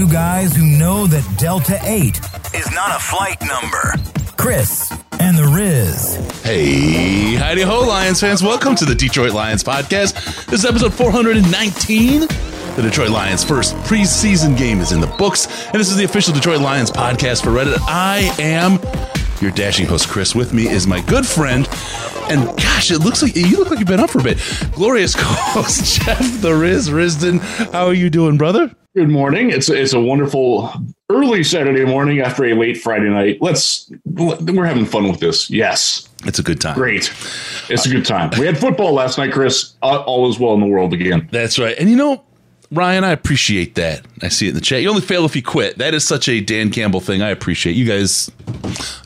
two guys who know that Delta 8 is not a flight number. Chris and the Riz. Hey, howdy ho, Lions fans. Welcome to the Detroit Lions podcast. This is episode 419. The Detroit Lions' first preseason game is in the books, and this is the official Detroit Lions podcast for Reddit. I am your dashing host, Chris. With me is my good friend, and gosh, it looks like you look like you've been up for a bit. Glorious co-host Jeff the Riz Risdon. How are you doing, brother? Good morning. It's it's a wonderful early Saturday morning after a late Friday night. Let's we're having fun with this. Yes, It's a good time. great. It's a uh, good time. We had football last night, Chris. All, all is well in the world again. That's right. And you know, Ryan, I appreciate that. I see it in the chat. You only fail if you quit. That is such a Dan Campbell thing. I appreciate you guys.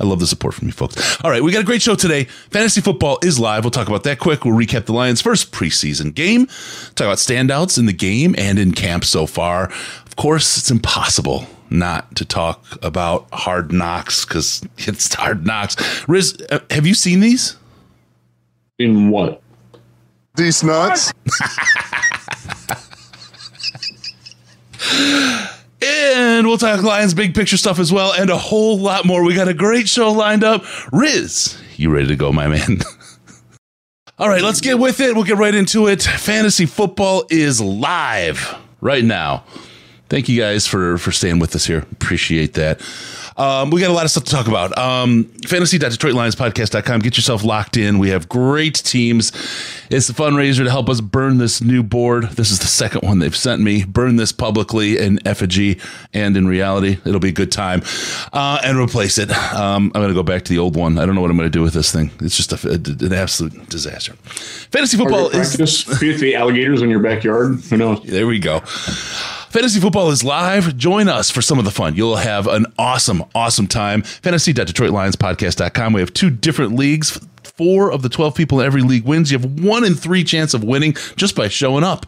I love the support from you folks. All right, we got a great show today. Fantasy football is live. We'll talk about that quick. We'll recap the Lions' first preseason game, talk about standouts in the game and in camp so far. Of course, it's impossible not to talk about hard knocks because it's hard knocks. Riz, uh, have you seen these? In what? These nuts. And we'll talk Lions big picture stuff as well, and a whole lot more. We got a great show lined up. Riz, you ready to go, my man? All right, let's get with it. We'll get right into it. Fantasy football is live right now. Thank you guys for for staying with us here. Appreciate that. Um, we got a lot of stuff to talk about. Um, fantasy.detroitlionspodcast.com. Get yourself locked in. We have great teams. It's a fundraiser to help us burn this new board. This is the second one they've sent me. Burn this publicly in effigy and in reality. It'll be a good time. Uh, and replace it. Um, I'm going to go back to the old one. I don't know what I'm going to do with this thing. It's just a, an absolute disaster. Fantasy football is. Practice beat the alligators in your backyard. Who knows? There we go. Fantasy football is live. Join us for some of the fun. You'll have an awesome, awesome time. Fantasy.DetroitLionsPodcast.com. We have two different leagues. Four of the 12 people in every league wins. You have one in three chance of winning just by showing up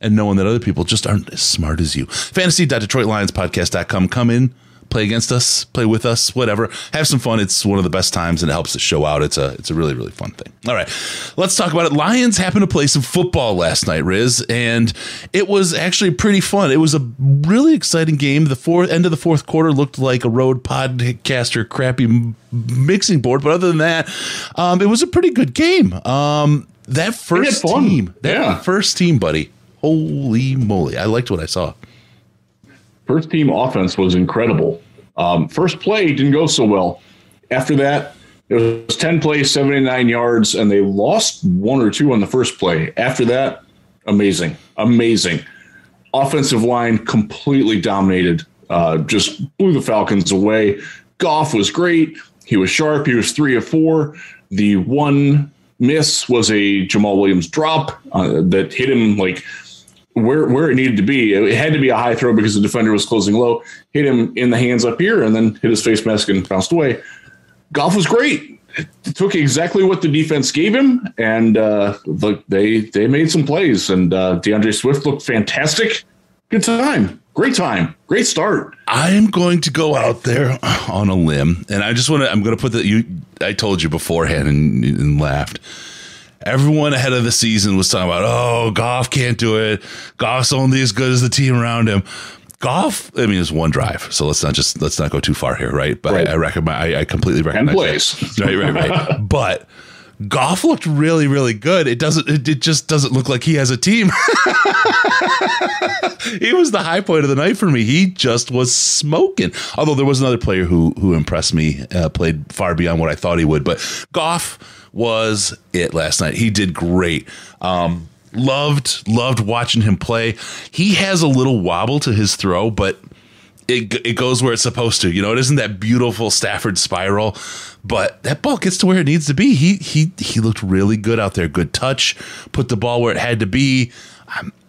and knowing that other people just aren't as smart as you. Fantasy.DetroitLionsPodcast.com. Come in, play against us, play with us, whatever. Have some fun. It's one of the best times and it helps the show out. It's a it's a really, really fun thing. All right. Let's talk about it. Lions happened to play some football last night, Riz, and it was actually pretty fun. It was a really exciting game. The fourth end of the fourth quarter looked like a road podcaster crappy mixing board, but other than that, um, it was a pretty good game. Um, that first team, that Yeah. first team, buddy. Holy moly. I liked what I saw. First team offense was incredible. Um, first play didn't go so well. After that, it was 10 plays, 79 yards, and they lost one or two on the first play. After that, amazing. Amazing. Offensive line completely dominated, uh, just blew the Falcons away. Goff was great. He was sharp. He was three of four. The one miss was a Jamaal Williams drop uh, that hit him like where where it needed to be. It had to be a high throw because the defender was closing low. Hit him in the hands up here, and then hit his face mask and bounced away. Goff was great. It took exactly what the defense gave him, and uh, look, they they made some plays. And uh, DeAndre Swift looked fantastic. Good time. Great time. Great start. I'm going to go out there on a limb, and I just want to. I'm going to put that you. I told you beforehand and, and laughed. Everyone ahead of the season was talking about, oh, Goff can't do it. Goff's only as good as the team around him. Goff, I mean, it's one drive, so let's not just let's not go too far here, right? But Right. I, I recommend, I, I completely And recognize, plays. that. right, right, right. but Goff looked really, really good. It doesn't, it, it just doesn't look like he has a team. he was the high point of the night for me. He just was smoking. Although there was another player who who impressed me, uh, played far beyond what I thought he would. But Goff was it last night. He did great. Um, loved loved watching him play. He has a little wobble to his throw, but it, it goes where it's supposed to. You know, it isn't that beautiful Stafford spiral, but that ball gets to where it needs to be. He he he looked really good out there. Good touch, put the ball where it had to be.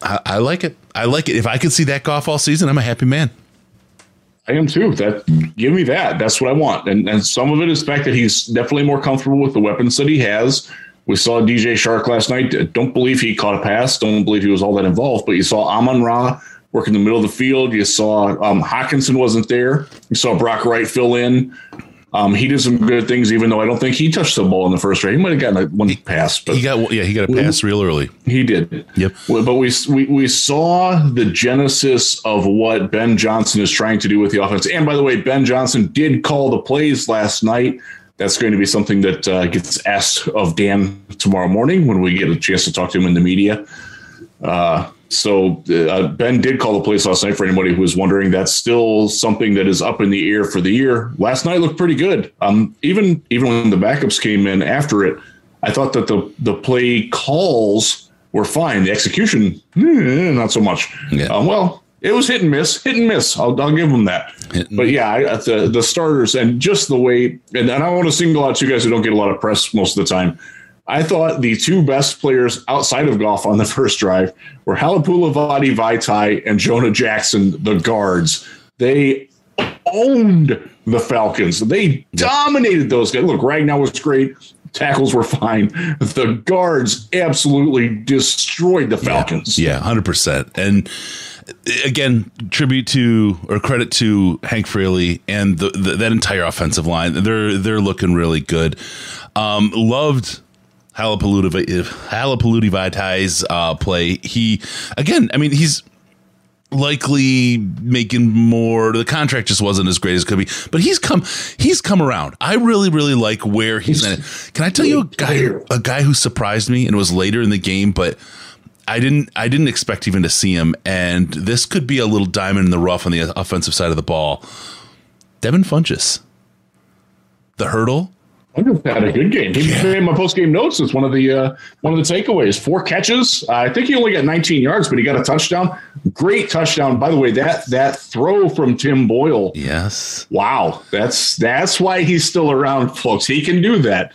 I, I like it. I like it. If I could see that Goff all season, I'm a happy man. I am too. That give me that. That's what I want. And and some of it is the fact that he's definitely more comfortable with the weapons that he has. We saw DJ Chark last night. Don't believe he caught a pass. Don't believe he was all that involved. But you saw Amon Ra work in the middle of the field. You saw um, Hockenson wasn't there. You saw Brock Wright fill in. Um, he did some good things, even though I don't think he touched the ball in the first round. He might have gotten a, one pass, but He got yeah, he got a pass real early. he did. Yep. But we, we we saw the genesis of what Ben Johnson is trying to do with the offense. And by the way, Ben Johnson did call the plays last night. That's going to be something that uh, gets asked of Dan tomorrow morning when we get a chance to talk to him in the media. Uh, so uh, Ben did call the plays last night. For anybody who was wondering, that's still something that is up in the air for the year. Last night looked pretty good. Um, even even when the backups came in after it, I thought that the the play calls were fine. The execution, eh, not so much. Yeah. Um, well, it was hit and miss, hit and miss. I'll, I'll give them that. But yeah, I, the the starters and just the way, and, and I want to single out two guys who don't get a lot of press most of the time. I thought the two best players outside of Goff on the first drive were Halapoulivaati Vaitai and Jonah Jackson, the guards. They owned the Falcons. They dominated those guys. Look, Ragnar was great. Tackles were fine. The guards absolutely destroyed the Falcons. Yeah, hundred percent. And again, tribute to or credit to Hank Fraley and the, the, that entire offensive line. They're they're looking really good. Um, loved Halapoulivaati Vaitai's uh, play. He again, I mean, he's likely making more the contract just wasn't as great as it could be but he's come he's come around i really really like where he's, at. can i tell you a guy a guy who surprised me and it was later in the game but i didn't i didn't expect even to see him and this could be a little diamond in the rough on the offensive side of the ball devin Funchess the hurdle I think had a good game. He made my post game notes. It's one of the uh, one of the takeaways. Four catches. Uh, I think he only got 19 yards, but he got a touchdown. Great touchdown. By the way, that that throw from Tim Boyle. yes Wow, that's that's why he's still around, folks. He can do that.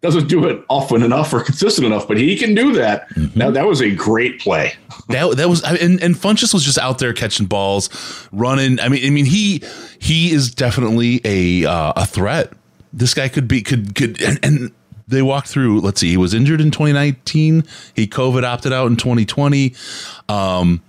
Doesn't do it often enough or consistent enough, but he can do that. Now that was a great play. That that was I- and and Funchess was just out there catching balls, running. I mean, I mean he he is definitely a uh, a threat. This guy could be could could and, and they walked through. Let's see, he was injured in 2019. He COVID opted out in 2020. Um,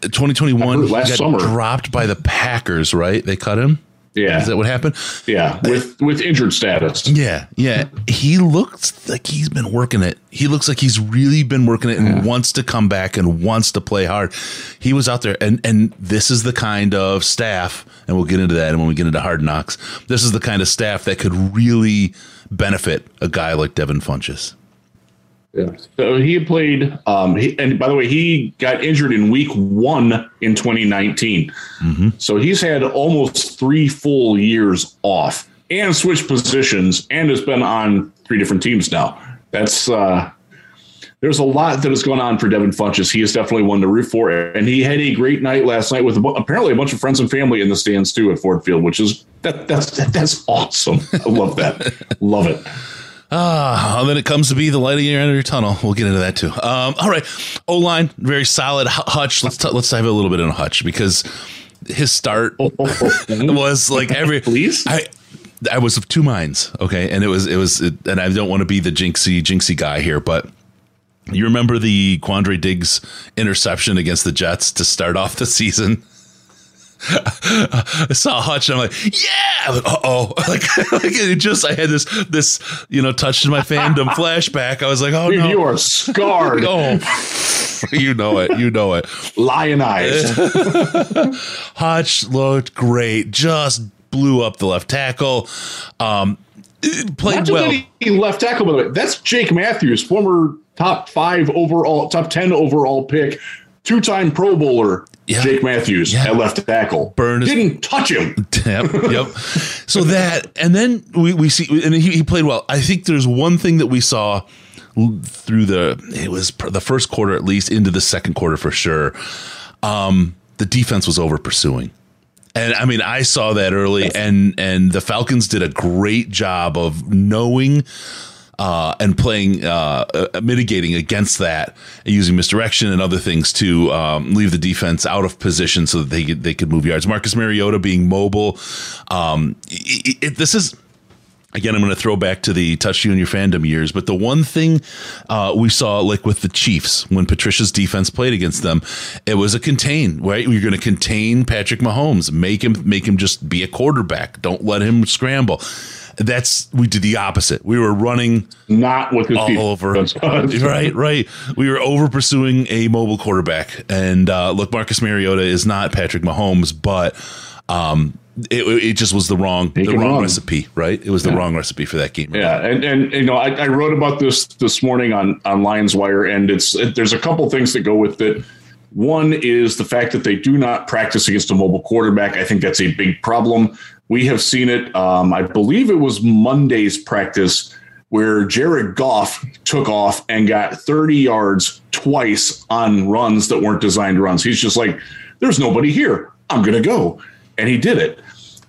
2021 he got summer. dropped by the Packers. Right, they cut him. Yeah, Is that what happened? yeah, with with injured status. Yeah, yeah. He looks like he's been working it. He looks like he's really been working it and wants to come back and wants to play hard. He was out there, and and this is the kind of staff, and we'll get into that. And when we get into hard knocks, this is the kind of staff that could really benefit a guy like Devin Funchess. Yeah. So he had played, um, he, and by the way, he got injured in week one in 2019. So he's had almost three full years off and switched positions and has been on three different teams now. That's, uh, there's a lot that has gone on for Devin Funchess. He is definitely one to root for. And he had a great night last night with a, apparently a bunch of friends and family in the stands too at Ford Field, which is that, that's, that's awesome. I love that. love it. Ah, and then it comes to be the light of your end of your tunnel. We'll get into that too. Um, all right, O line very solid. Hutch, let's t- let's dive a little bit into Hutch because his start was like every Please? I I was of two minds. Okay, and it was it was it, and I don't want to be the jinxy jinxy guy here, but You remember the Quandre Diggs interception against the Jets to start off the season? I saw Hutch and I'm like, yeah, like, uh oh, like, like it just I had this this you know touched to my fandom flashback. I was like, oh Dude, no, you are scarred, oh, you know it, you know it. lionized. Hutch looked great, just blew up the left tackle. Um, played well. left tackle, by the way. That's Jake Matthews, former top five overall, top ten overall pick, two time Pro Bowler. Jake Matthews at left tackle. Burn didn't touch him. yep, yep. So that, and then we, we see, and he, he played well. I think there's one thing that we saw through the, it was pr- the first quarter at least into the second quarter for sure. Um, the defense was over pursuing. And I mean, I saw that early, and and the Falcons did a great job of knowing uh, and playing, uh, uh, mitigating against that, using misdirection and other things to um, leave the defense out of position so that they could, they could move yards. Marcus Mariota being mobile. Um, it, it, this is. Again, I'm going to throw back to the touch you in your fandom years, but the one thing uh, we saw, like with the Chiefs, when Patricia's defense played against them, it was a contain. Right, you're going to contain Patrick Mahomes, make him make him just be a quarterback. Don't let him scramble. That's we did the opposite. We were running Not with all over. right, right. We were over pursuing a mobile quarterback, and uh, look, Marcus Mariota is not Patrick Mahomes, but um, it, it just was the wrong He the can wrong recipe. Right, it was the wrong recipe for that game. Yeah, and and you know, I, I wrote about this this morning on on Lions Wire, and it's it, there's a couple things that go with it. One is the fact that they do not practice against a mobile quarterback. I think that's a big problem. We have seen it. Um, I believe it was Monday's practice where Jared Goff took off and got 30 yards twice on runs that weren't designed runs. He's just like, "There's nobody here. I'm gonna go," and he did it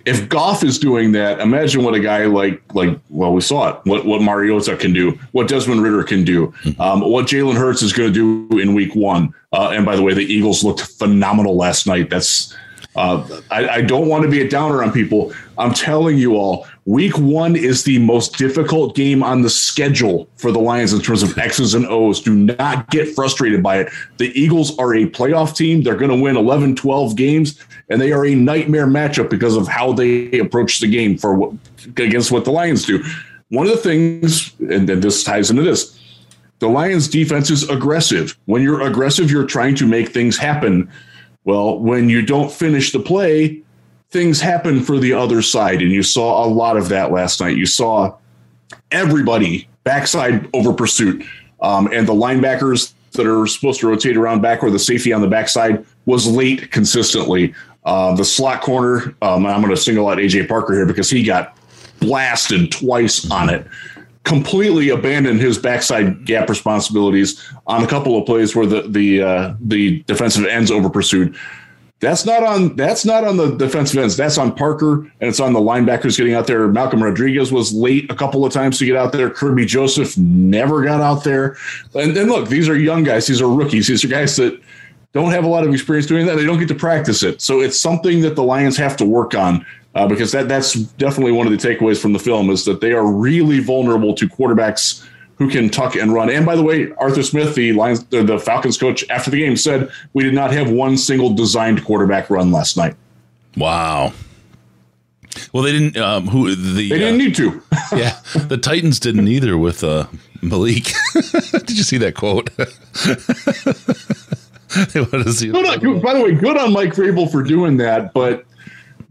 if Goff is doing that, imagine what a guy like like well, we saw it. What what Mariota can do, what Desmond Ridder can do, um, what Jalen Hurts is going to do in Week One. Uh, and by the way, the Eagles looked phenomenal last night. That's uh, I, I don't want to be a downer on people. I'm telling you all, Week One is the most difficult game on the schedule for the Lions in terms of X's and O's. Do not get frustrated by it. The Eagles are a playoff team. They're going to win 11, 12 games, and they are a nightmare matchup because of how they approach the game for against what the Lions do. One of the things, and then this ties into this, the Lions defense is aggressive. When you're aggressive, you're trying to make things happen. Well, when you don't finish the play, things happen for the other side. And you saw a lot of that last night. You saw everybody backside over pursuit. Um, and the linebackers that are supposed to rotate around back or the safety on the backside was late consistently. Uh, the slot corner, um, I'm going to single out AJ Parker here because he got blasted twice on it. Completely abandoned his backside gap responsibilities on a couple of plays where the the uh, the defensive ends over pursued. That's not on that's not on the defensive ends. That's on Parker and it's on the linebackers getting out there. Malcolm Rodriguez was late a couple of times to get out there. Kerby Joseph never got out there. And then look, these are young guys. These are rookies. These are guys that don't have a lot of experience doing that. They don't get to practice it. So it's something that the Lions have to work on uh, because that that's definitely one of the takeaways from the film is that they are really vulnerable to quarterbacks who can tuck and run. And by the way, Arthur Smith, the Lions, the, the Falcons coach, after the game said we did not have one single designed quarterback run last night. Wow. Well, they didn't. Um, who the? They didn't uh, need to. yeah, the Titans didn't either with uh, Malik. Did you see that quote? they want to see. Good on- by the way, good on Mike Vrabel for doing that, but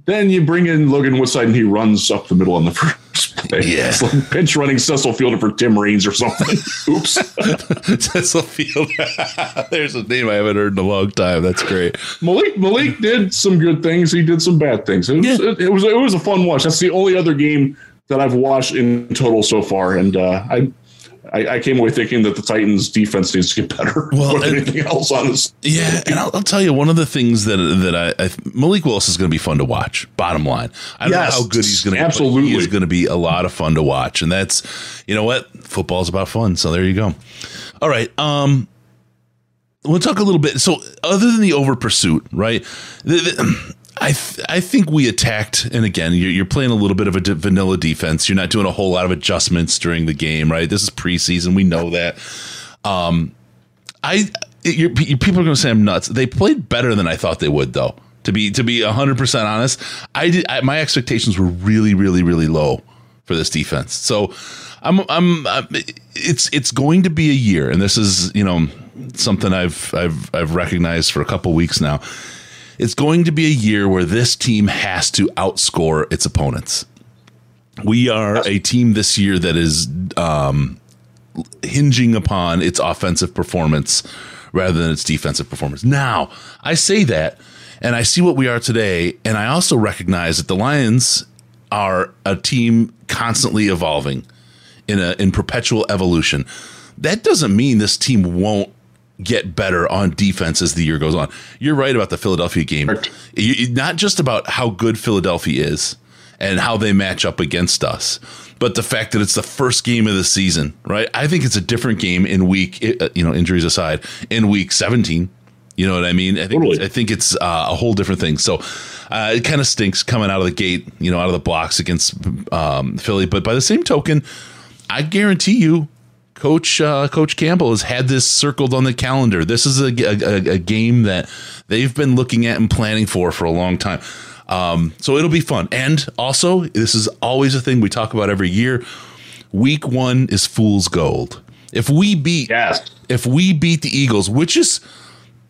then you bring in Logan Woodside and he runs up the middle on the first play. Yeah. It's like pinch running Cecil Fielder for Tim Raines or something. Oops. Cecil Field. There's a name I haven't heard in a long time. That's great. Malik Malik did some good things. He did some bad things. It was, Yeah. it, it was it was a fun watch. That's the only other game that I've watched in total so far, and uh, I, I I came away thinking that the Titans defense needs to get better Well, than and- anything else. Honest. Yeah, and I'll, I'll tell you one of the things that that I, I Malik Willis is going to be fun to watch. Bottom line, I don't Yes, know how good he's going to be. absolutely. he is going to be a lot of fun to watch, and that's you know what football's about fun. So there you go. All right, um, we'll talk a little bit. So other than the over pursuit, right? The, the, I th- I think we attacked, and again, you're, you're playing a little bit of a de- vanilla defense. You're not doing a whole lot of adjustments during the game, right? This is preseason. We know that. Um, I you're, people are going to say I'm nuts. They played better than I thought they would, though. To be to be hundred percent honest, I did. I, my expectations were really, really, really low for this defense. So, I'm, I'm, I'm, it's it's going to be a year, and this is you know something I've I've I've recognized for a couple weeks now. It's going to be a year where this team has to outscore its opponents. We are a team this year that is um, hinging upon its offensive performance rather than its defensive performance. Now, I say that and I see what we are today, and I also recognize that the Lions are a team constantly evolving in a in perpetual evolution. That doesn't mean this team won't get better on defense as the year goes on. You're right about the Philadelphia game. You, not just about how good Philadelphia is and how they match up against us, but the fact that it's the first game of the season, right? I think it's a different game in week, uh, you know, injuries aside, in week 17. You know what I mean? I think totally. I think it's uh, a whole different thing. So uh, it kind of stinks coming out of the gate, you know, out of the blocks against um, Philly. But by the same token, I guarantee you, Coach uh, Coach Campbell has had this circled on the calendar. This is a, a, a, game that they've been looking at and planning for for a long time. Um, so it'll be fun. And also, this is always a thing we talk about every year. Week one is fool's gold. If we beat, yes. if we beat the Eagles, which is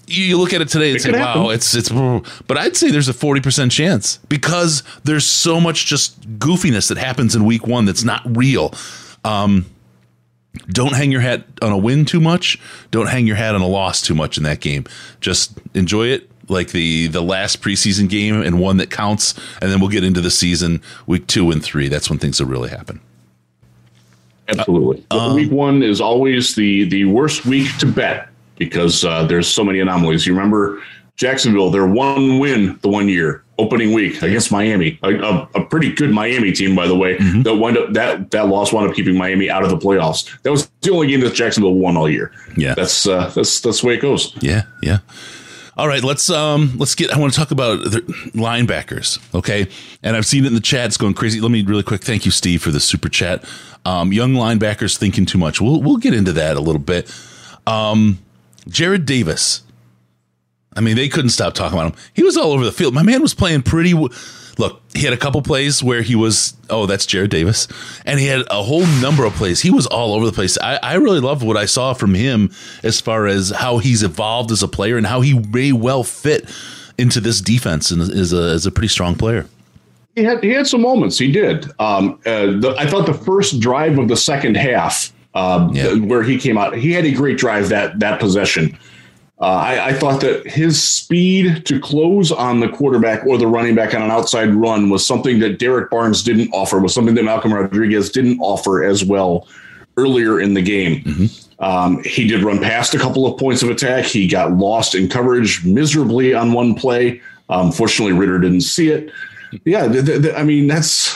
you look at it today and it say, "Wow, it's it's." But I'd say there's a forty percent chance because there's so much just goofiness that happens in week one that's not real. Um, don't hang your hat on a win too much. Don't hang your hat on a loss too much in that game. Just enjoy it like the the last preseason game and one that counts, and then we'll get into the season week two and three. That's when things will really happen. Absolutely. Uh, um, week one is always the the worst week to bet because uh, there's so many anomalies. You remember Jacksonville, their one win the one year opening week against Miami, a, a, a pretty good Miami team, by the way. Mm-hmm. That wound up that that loss wound up keeping Miami out of the playoffs. That was the only game that Jacksonville won all year. Yeah, that's uh, that's that's the way it goes. Yeah, yeah. All right, let's um let's get. I want to talk about the linebackers, okay? And I've seen it in the chat; it's going crazy. Let me really quick thank you, Steve, for the super chat. Um, young linebackers thinking too much. We'll we'll get into that a little bit. Um, Jarrad Davis I mean, they couldn't stop talking about him. He was all over the field. My man was playing pretty. W- Look, he had a couple plays where he was, oh, that's Jarrad Davis. And he had a whole number of plays. He was all over the place. I, I really loved what I saw from him as far as how he's evolved as a player and how he may well fit into this defense and is a, is a pretty strong player. He had, he had some moments. He did. Um, uh, the, I thought the first drive of the second half, um, yeah. where he came out, he had a great drive that that possession. Uh, I, I, thought that his speed to close on the quarterback or the running back on an outside run was something that Derrick Barnes didn't offer, was something that Malcolm Rodriguez didn't offer as well earlier in the game. Mm-hmm. Um, he did run past a couple of points of attack. He got lost in coverage miserably on one play. Um, fortunately, Ridder didn't see it. Yeah, th- th- I mean, that's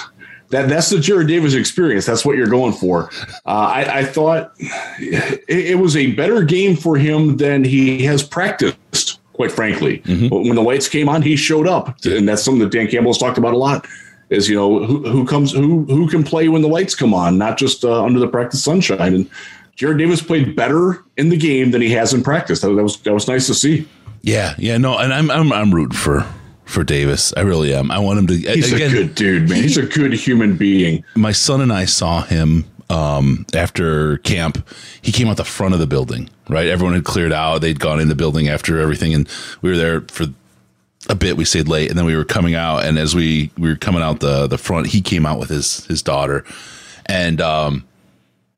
that that's the Jarrad Davis experience. That's what you're going for. Uh, I, I, thought it, it, was a better game for him than he has practiced. Quite frankly, mm-hmm. when the lights came on, he showed up, and that's something that Dan Campbell has talked about a lot. Is you know who, who comes who who can play when the lights come on, not just uh, under the practice sunshine. And Jarrad Davis played better in the game than he has in practice. That, that was that was nice to see. Yeah, yeah, no, and I'm I'm I'm rooting for for Davis. I really am. I want him to. He's again, a good dude, man. He's a good human being. My son and I saw him um, after camp. He came out the front of the building. Right, everyone had cleared out. They'd gone in the building after everything, and we were there for a bit. We stayed late, and then we were coming out. And as we we were coming out the the front, he came out with his his daughter, and um,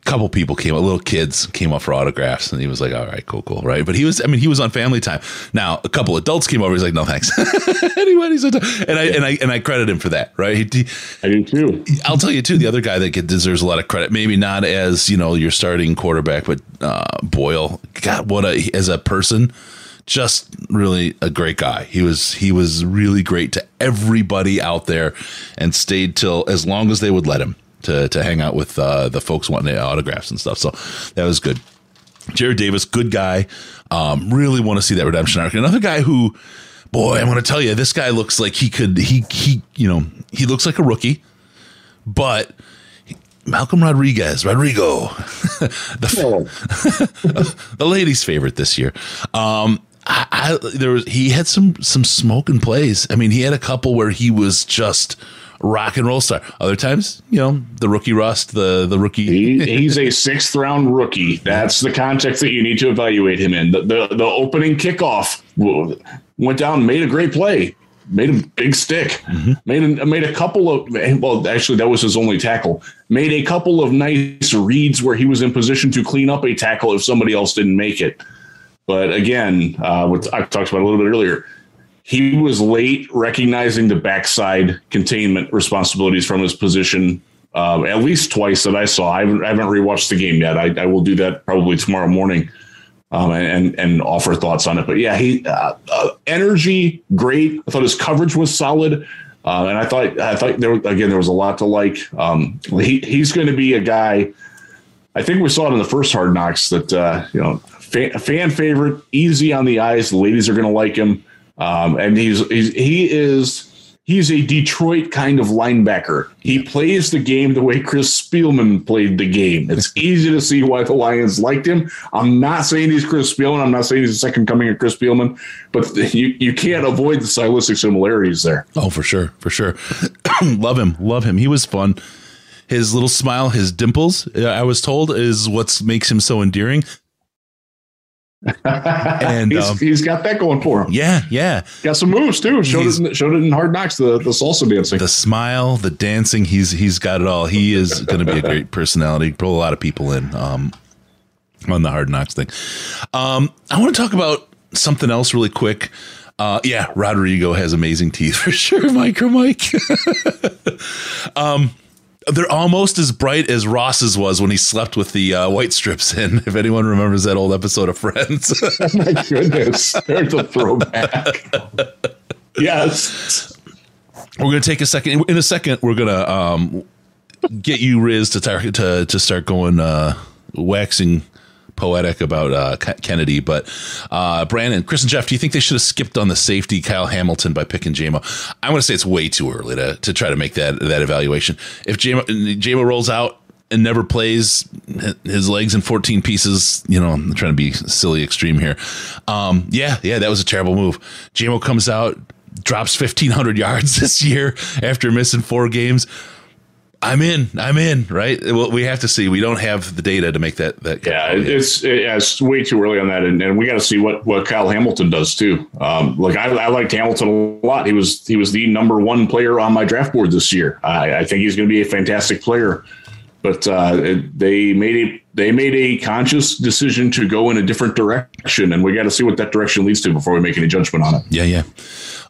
couple people came, little kids came up for autographs, and he was like, "All right, cool, cool, right." But he was, I mean, he was on family time. Now, a couple adults came over. He's like, "No, thanks." anyway, said, and I and I and I credit him for that, right? He, I do too. I'll tell you too. The other guy that deserves a lot of credit, maybe not as you know your starting quarterback, but uh, Boyle. God, what a as a person. Just really a great guy. He was he was really great to everybody out there, and stayed till as long as they would let him to to hang out with uh, the folks wanting autographs and stuff. So that was good. Jarrad Davis, good guy. Um, really want to see that redemption arc. Another guy who, boy, I want to tell you, this guy looks like he could. He he, you know, he looks like a rookie, but Malcolm Rodriguez, Rodrigo, the, Oh, the ladies' favorite this year. Um, I, I there was he had some some smoking plays. I mean, he had a couple where he was just rock and roll star. Other times, you know, the rookie rust, the the rookie. he, he's a sixth round rookie. That's the context that you need to evaluate him in. The the, the opening kickoff went down, made a great play, made a big stick, made a, made a couple of well, actually that was his only tackle. Made a couple of nice reads where he was in position to clean up a tackle if somebody else didn't make it. But again, uh, what I talked about a little bit earlier, he was late recognizing the backside containment responsibilities from his position. Um, at least twice that I saw. I haven't, I haven't rewatched the game yet. I, I will do that probably tomorrow morning, um, and and offer thoughts on it. But yeah, he uh, uh, energy great. I thought his coverage was solid, uh, and I thought I thought there again there was a lot to like. Um, he he's going to be a guy. I think we saw it in the first Hard Knocks that uh, you know fan, fan favorite, easy on the eyes. The ladies are going to like him, um, and he's, he's he is he's a Detroit kind of linebacker. He plays the game the way Chris Spielman played the game. It's easy to see why the Lions liked him. I'm not saying he's Chris Spielman. I'm not saying he's the second coming of Chris Spielman, but you you can't avoid the stylistic similarities there. Oh, for sure, for sure. love him, love him. He was fun. His little smile, his dimples, uh, I was told, is what makes him so endearing. And, he's, um, he's got that going for him. Yeah, yeah. Got some moves too. Showed He's- it, in, showed it in Hard Knocks. The the salsa dancing. The smile, the dancing, he's he's got it all. He is going to be a great personality. Pull a lot of people in um, on the hard knocks thing. Um, I want to talk about something else really quick. Uh, yeah, Rodrigo has amazing teeth for sure. Micro Mike. um, they're almost as bright as Ross's was when he slept with the uh, white strips in. If anyone remembers that old episode of Friends. My goodness, there's a throwback. yes. we're gonna take a second. In a second, we're gonna um, get you Riz to tar- to to start going uh, waxing poetic about uh, Kennedy. But uh, Brandon, Chris, and Jeff, do you think they should have skipped on the safety Kyle Hamilton by picking JMO? I'm gonna say it's way too early to to try to make that that evaluation. If JMO, JMO rolls out. And never plays his legs in 14 pieces. You know, I'm trying to be silly extreme here. Um, yeah, yeah, that was a terrible move. JMO comes out, drops 1500 yards this year after missing four games i'm in i'm in right well, we have to see we don't have the data to make that that Yeah, it- it's it's way too early on that, and, and we got to see what what Kyle Hamilton does too. Um, like I, I liked Hamilton a lot. He was he was the number one player on my draft board this year. I, I think he's going to be a fantastic player. But uh, it- they made a they made a conscious decision to go in a different direction, and we got to see what that direction leads to before we make any judgment on it. yeah yeah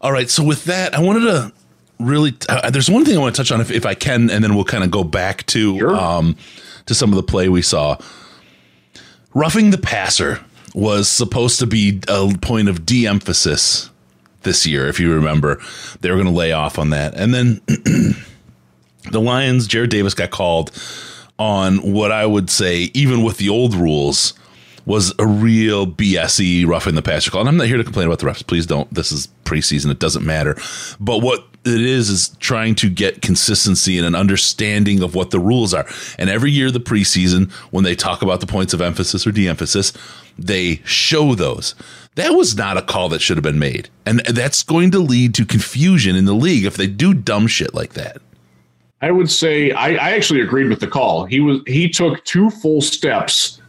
all right so with that i wanted to really uh, there's one thing i want to touch on if, if i can and then we'll kind of go back to Sure. um to some of the play we saw roughing the passer was supposed to be a point of de-emphasis this year if you remember they were going to lay off on that and then the Lions, Jarrad Davis got called on what I would say, even with the old rules, was a real BSE roughing the passer call. And I'm not here to complain about the refs. Please don't. This is preseason. It doesn't matter. But what it is is trying to get consistency and an understanding of what the rules are. And every year, the preseason, when they talk about the points of emphasis or de-emphasis, they show those. That was not a call that should have been made. And that's going to lead to confusion in the league if they do dumb shit like that. I would say I, I actually agreed with the call. He was he took two full steps.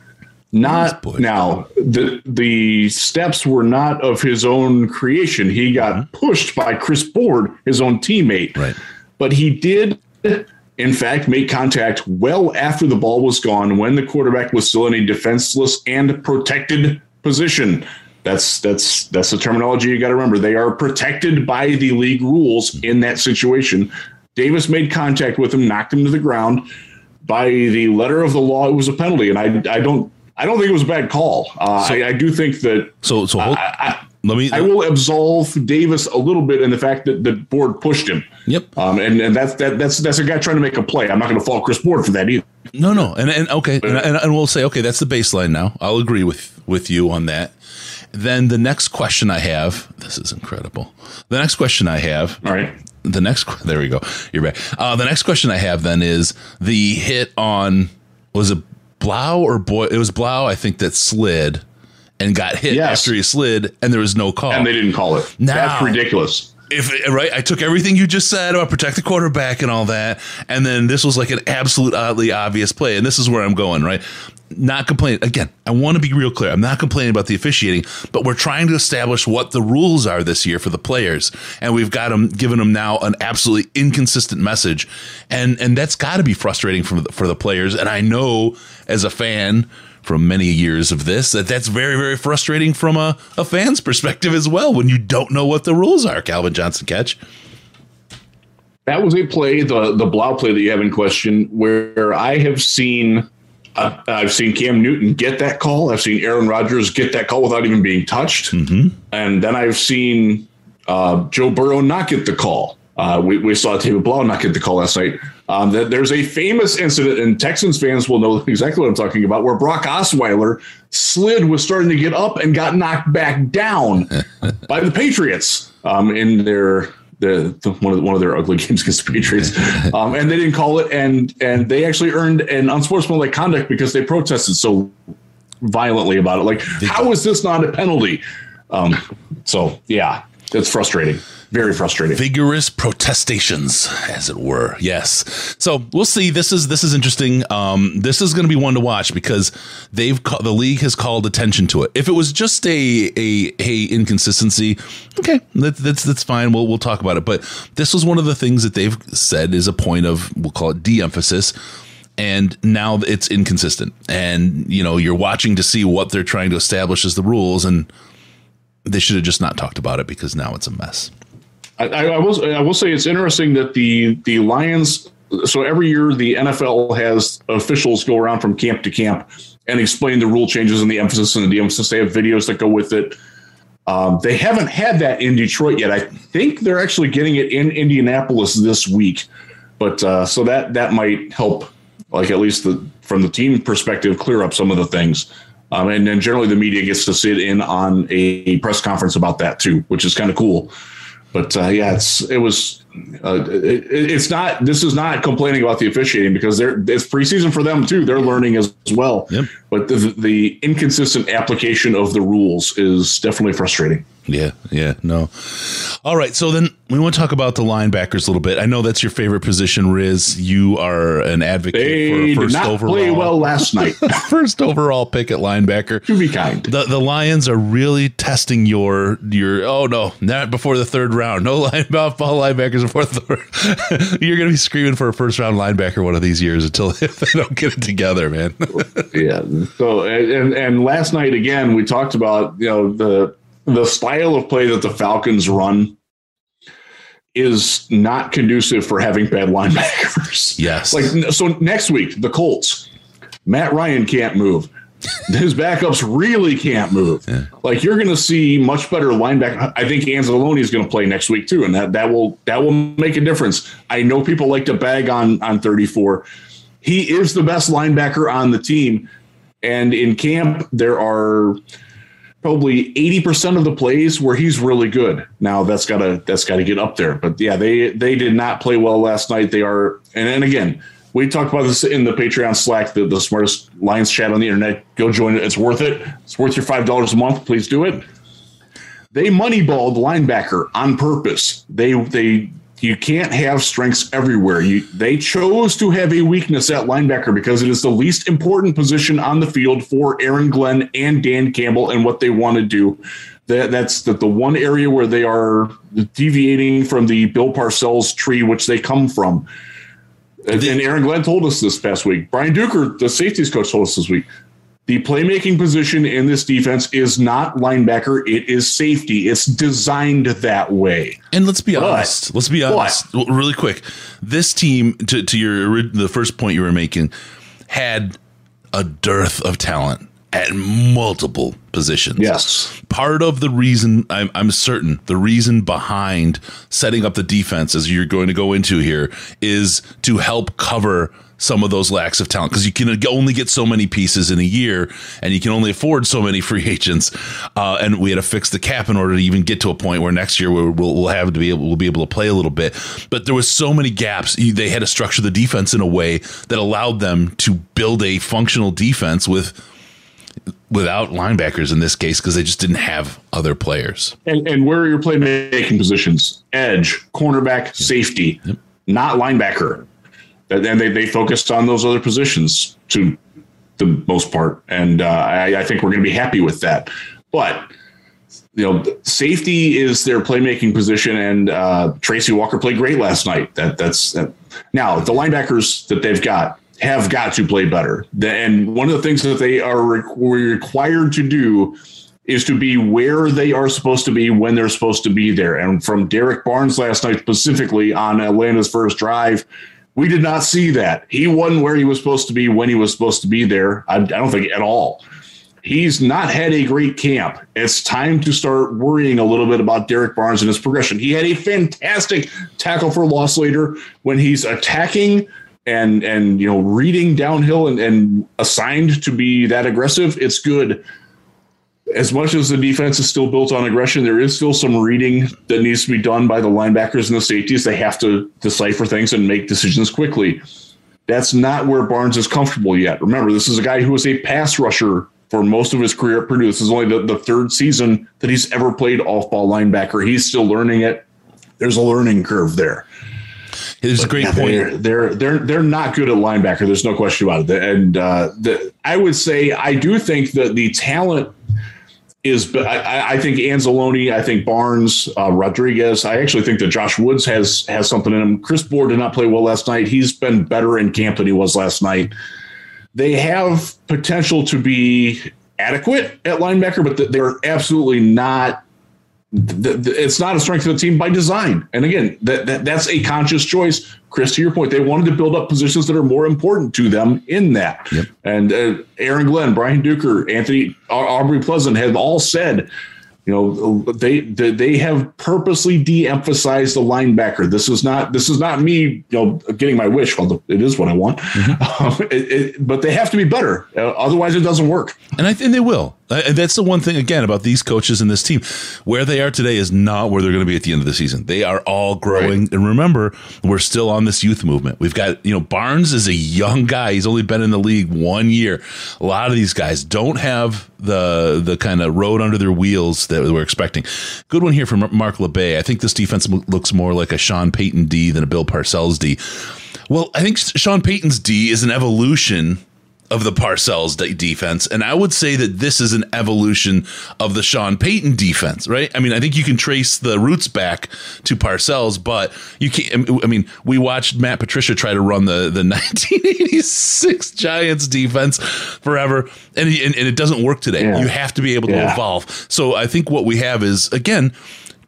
Not now the the steps were not of his own creation. He got pushed by Chris Board, his own teammate. Right. But he did in fact make contact well after the ball was gone when the quarterback was still in a defenseless and protected position. That's that's that's the terminology you got to remember. They are protected by the league rules in that situation. Davis made contact with him, knocked him to the ground. By the letter of the law, it was a penalty, and I I don't I don't think it was a bad call. Uh, I, I do think that So so hold, I, let me I will absolve Davis a little bit in the fact that the board pushed him. Yep. Um, and and that's that that's that's a guy trying to make a play. I'm not going to fault Chris Board for that either. No, no, and and okay, and, and, and we'll say okay, that's the baseline now. I'll agree with with you on that. Then the next question I have, this is incredible. The next question I have All right. the next there we go. You're back. Uh, the next question I have then is the hit on was it Blough or Boy? It was Blough, I think that slid and got hit Yes. after he slid, and there was no call. And they didn't call it. Now- That's ridiculous. if right, I took everything you just said about protect the quarterback and all that, and then this was like an absolute oddly obvious play, and this is where I'm going. Right, not complaining again. I want to be real clear. I'm not complaining about the officiating, but we're trying to establish what the rules are this year for the players, and we've got them given them now an absolutely inconsistent message, and and that's got to be frustrating for the, for the players. And I know as a fan from many years of this that that's very very frustrating from a, a fan's perspective as well when you don't know what the rules are calvin johnson catch That was a play, the the Blough play that you have in question, where I have seen. Uh, I've seen Cam Newton get that call. I've seen Aaron Rodgers get that call without even being touched. And then I've seen uh, Joe Burrow not get the call. Uh, we, we saw David Blough not get the call last night. Um, that there's a famous incident, and Texans fans will know exactly what I'm talking about, where Brock Osweiler slid, was starting to get up, and got knocked back down by the Patriots um, in their the, the one of the, one of their ugly games against the Patriots, um, and they didn't call it, and and they actually earned an unsportsmanlike conduct because they protested so violently about it. Like, how is this not a penalty? Um, so yeah, it's frustrating, very frustrating. vigorous protestations as it were. Yes. So we'll see. This is this is interesting. Um this is going to be one to watch because they've ca- the league has called attention to it. If it was just a a, a inconsistency okay that, that's that's fine. We'll we'll talk about it. But this was one of the things that they've said is a point of we'll call it de-emphasis. And now it's inconsistent. And you know you're watching to see what they're trying to establish as the rules and they should have just not talked about it because now it's a mess I, I, will I will say it's interesting that the the Lions. So every year the NFL has officials go around from camp to camp and explain the rule changes and the emphasis and the de-emphasis. They have videos that go with it. Um, they haven't had that in Detroit yet. I think they're actually getting it in Indianapolis this week. But uh, so that that might help, like at least the from the team perspective, clear up some of the things. Um, and then generally the media gets to sit in on a press conference about that too, which is kind of cool. But uh, yeah, it's it was uh, it, it's not this is not complaining about the officiating because they're it's preseason for them too. They're learning as, as well. Yep. But the, the inconsistent application of the rules is definitely frustrating. Yeah, yeah, no. All right, so then we want to talk about the linebackers a little bit. I know that's your favorite position, Riz. You are an advocate They for did first not overall, play well last night. first overall pick at linebacker. to be kind. The the Lions are really testing your your. Oh no, not before the third round. No line ball linebackers before the third. You're gonna be screaming for a first round linebacker one of these years until if they don't get it together, man. yeah. So and and last night again we talked about you know the the style of play that the Falcons run is not conducive for having bad linebackers. Yes. Like so next week the Colts, Matt Ryan can't move. His backups really can't move. Like you're going to see much better linebacker. I think Anzalone is going to play next week too, and that that will that will make a difference. I know people like to bag on on 34. He is the best linebacker on the team, and in camp there are probably 80% of the plays where he's really good. Now that's got to that's got to get up there. But yeah, they they did not play well last night. They are and then again, we talked about this in the Patreon Slack, the, the smartest Lions chat on the internet. Go join it. It's worth it. It's worth your $5 a month. Please do it. They moneyballed linebacker on purpose. They they you can't have strengths everywhere. You they chose to have a weakness at linebacker because it is the least important position on the field for Aaron Glenn and Dan Campbell and what they want to do. That that's the, the one area where they are deviating from the Bill Parcells tree, which they come from. And, and Aaron Glenn told us this past week. Brian Duker, the safeties coach, told us this week. The playmaking position in this defense is not linebacker, it is safety. It's designed that way. And let's be But- honest. Let's be honest. Well, Really quick, this team, to, to your the first point you were making, had a dearth of talent at multiple positions. Yes. Part of the reason I'm, I'm certain the reason behind setting up the defense as you're going to go into here is to help cover some of those lacks of talent because you can only get so many pieces in a year and you can only afford so many free agents. Uh, and we had to fix the cap in order to even get to a point where next year we'll, we'll have to be able, we'll be able to play a little bit. But there was so many gaps. They had to structure the defense in a way that allowed them to build a functional defense with without linebackers in this case because they just didn't have other players. And, and where are your playmaking positions? Edge, cornerback, safety, yep. not linebacker. And they, they focused on those other positions to the most part. And uh, I, I think we're going to be happy with that. But you know, safety is their playmaking position, and uh, Tracy Walker played great last night. That that's that. now the linebackers that they've got have got to play better. And one of the things that they are required to do is to be where they are supposed to be when they're supposed to be there. And from Derrick Barnes last night, specifically on Atlanta's first drive, we did not see that. He wasn't where he was supposed to be when he was supposed to be there. I, I don't think at all. He's not had a great camp. It's time to start worrying a little bit about Derrick Barnes and his progression. He had a fantastic tackle for loss later when he's attacking and and you know reading downhill and, and assigned to be that aggressive, it's good. As much as the defense is still built on aggression, there is still some reading that needs to be done by the linebackers and the safeties. They have to decipher things and make decisions quickly. That's not where Barnes is comfortable yet. Remember, this is a guy who was a pass rusher for most of his career at Purdue. This is only the, the third season that he's ever played off ball linebacker. He's still learning it. There's a learning curve there. It's a great yeah, point. They're, they're, they're they're not good at linebacker. There's no question about it. And uh, the, I would say I do think that the talent is. I, I think Anzalone. I think Barnes, uh, Rodriguez. I actually think that Josh Woods has has something in him. Chris Board did not play well last night. He's been better in camp than he was last night. They have potential to be adequate at linebacker, but they're absolutely not the, the, it's not a strength of the team by design. And again, that, that that's a conscious choice. Chris, to your point, they wanted to build up positions that are more important to them in that. Yep. And uh, Aaron Glenn, Brian Duker, Anthony Aubrey Pleasant have all said you know, they they have purposely de-emphasized the linebacker. This is not this is not me, you know, getting my wish. Well, it is what I want, mm-hmm. it, it, but they have to be better. Uh, otherwise, it doesn't work. And I think they will. Uh, and that's the one thing again about these coaches and this team. Where they are today is not where they're going to be at the end of the season. They are all growing. Right. And remember, we're still on this youth movement. We've got, you know, Barnes is a young guy. He's only been in the league one year. A lot of these guys don't have the the kind of road under their wheels that we're expecting. Good one here from Mark LeBay. I think this defense looks more like a Sean Payton D than a Bill Parcells D. Well, I think Sean Payton's D is an evolution of the Parcells defense. And I would say that this is an evolution of the Sean Payton defense, right? I mean, I think you can trace the roots back to Parcells, but you can't. I mean, we watched Matt Patricia try to run the, the 1986 Giants defense forever, and, and, and it doesn't work today. Yeah. You have to be able to yeah. evolve. So I think what we have is, again,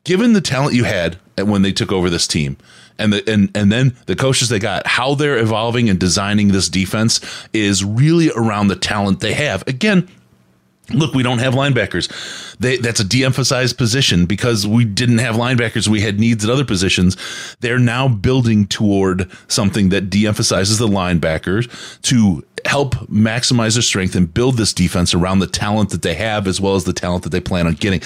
given the talent you had when they took over this team, and the and and then the coaches they got, how they're evolving and designing this defense is really around the talent they have. Again, look, we don't have linebackers. They, that's a de-emphasized position because we didn't have linebackers. We had needs at other positions. They're now building toward something that de-emphasizes the linebackers to help maximize their strength and build this defense around the talent that they have as well as the talent that they plan on getting.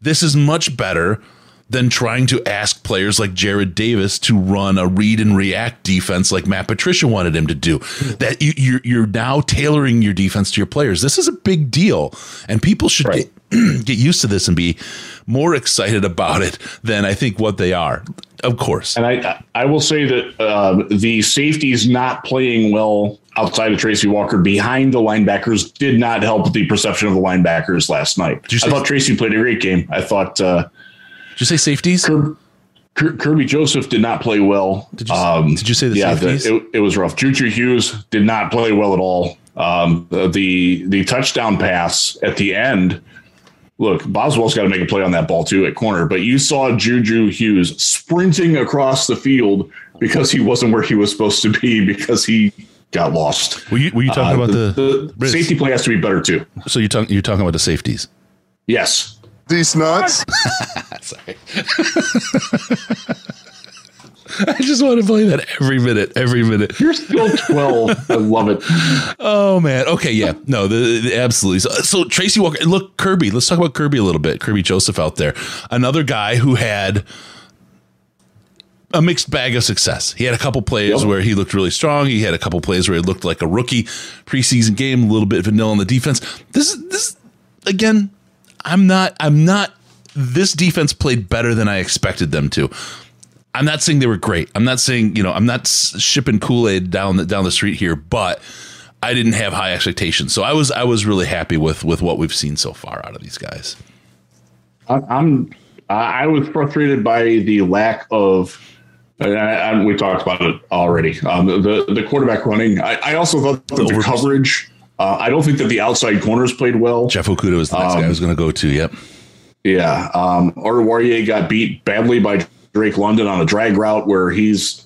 This is much better than trying to ask players like Jarrad Davis to run a read and react defense like Matt Patricia wanted him to do. That you, you're you're now tailoring your defense to your players. This is a big deal, and people should right. get get used to this and be more excited about it than I think what they are. Of course, and I I will say that uh, the safeties not playing well outside of Tracy Walker behind the linebackers did not help the perception of the linebackers last night. I thought Tracy played a great game. I thought. Uh, did you say safeties? Kerby Joseph did not play well. Did you, um, did you say the yeah, safeties? The, it, it, was rough. Juju Hughes did not play well at all. Um, the the touchdown pass at the end. Look, Boswell's got to make a play on that ball too at corner, but you saw Juju Hughes sprinting across the field because he wasn't where he was supposed to be because he got lost. Were you, were you talking Uh, about the, the Riz, safety play has to be better too. So you're talking you're talking about the safeties. Yes. These nuts. Sorry. I just want to play that every minute, every minute. You're still 12. I love it. Oh man. Okay. Yeah. No. The, the- absolutely. So, so Tracy Walker. Look, Kerby. Let's talk about Kerby a little bit. Kerby Joseph out there, another guy who had a mixed bag of success. He had a couple plays Yep. where he looked really strong. He had a couple plays where he looked like a rookie. Preseason game, a little bit vanilla on the defense. This is this again. I'm not. I'm not. This defense played better than I expected them to. I'm not saying they were great. I'm not saying you know. I'm not shipping Kool Aid down the down the street here, but I didn't have high expectations. So I was I was really happy with with what we've seen so far out of these guys. I- I'm. I was frustrated by the lack of. I, I, we talked about it already. Um, the the quarterback running. I, I also thought that the Over- coverage. Uh, I don't think that the outside corners played well. Jeff Okudah was the next guy I was going to go to. Yep. Yeah. Um, Warrior got beat badly by Drake London on a drag route where he's.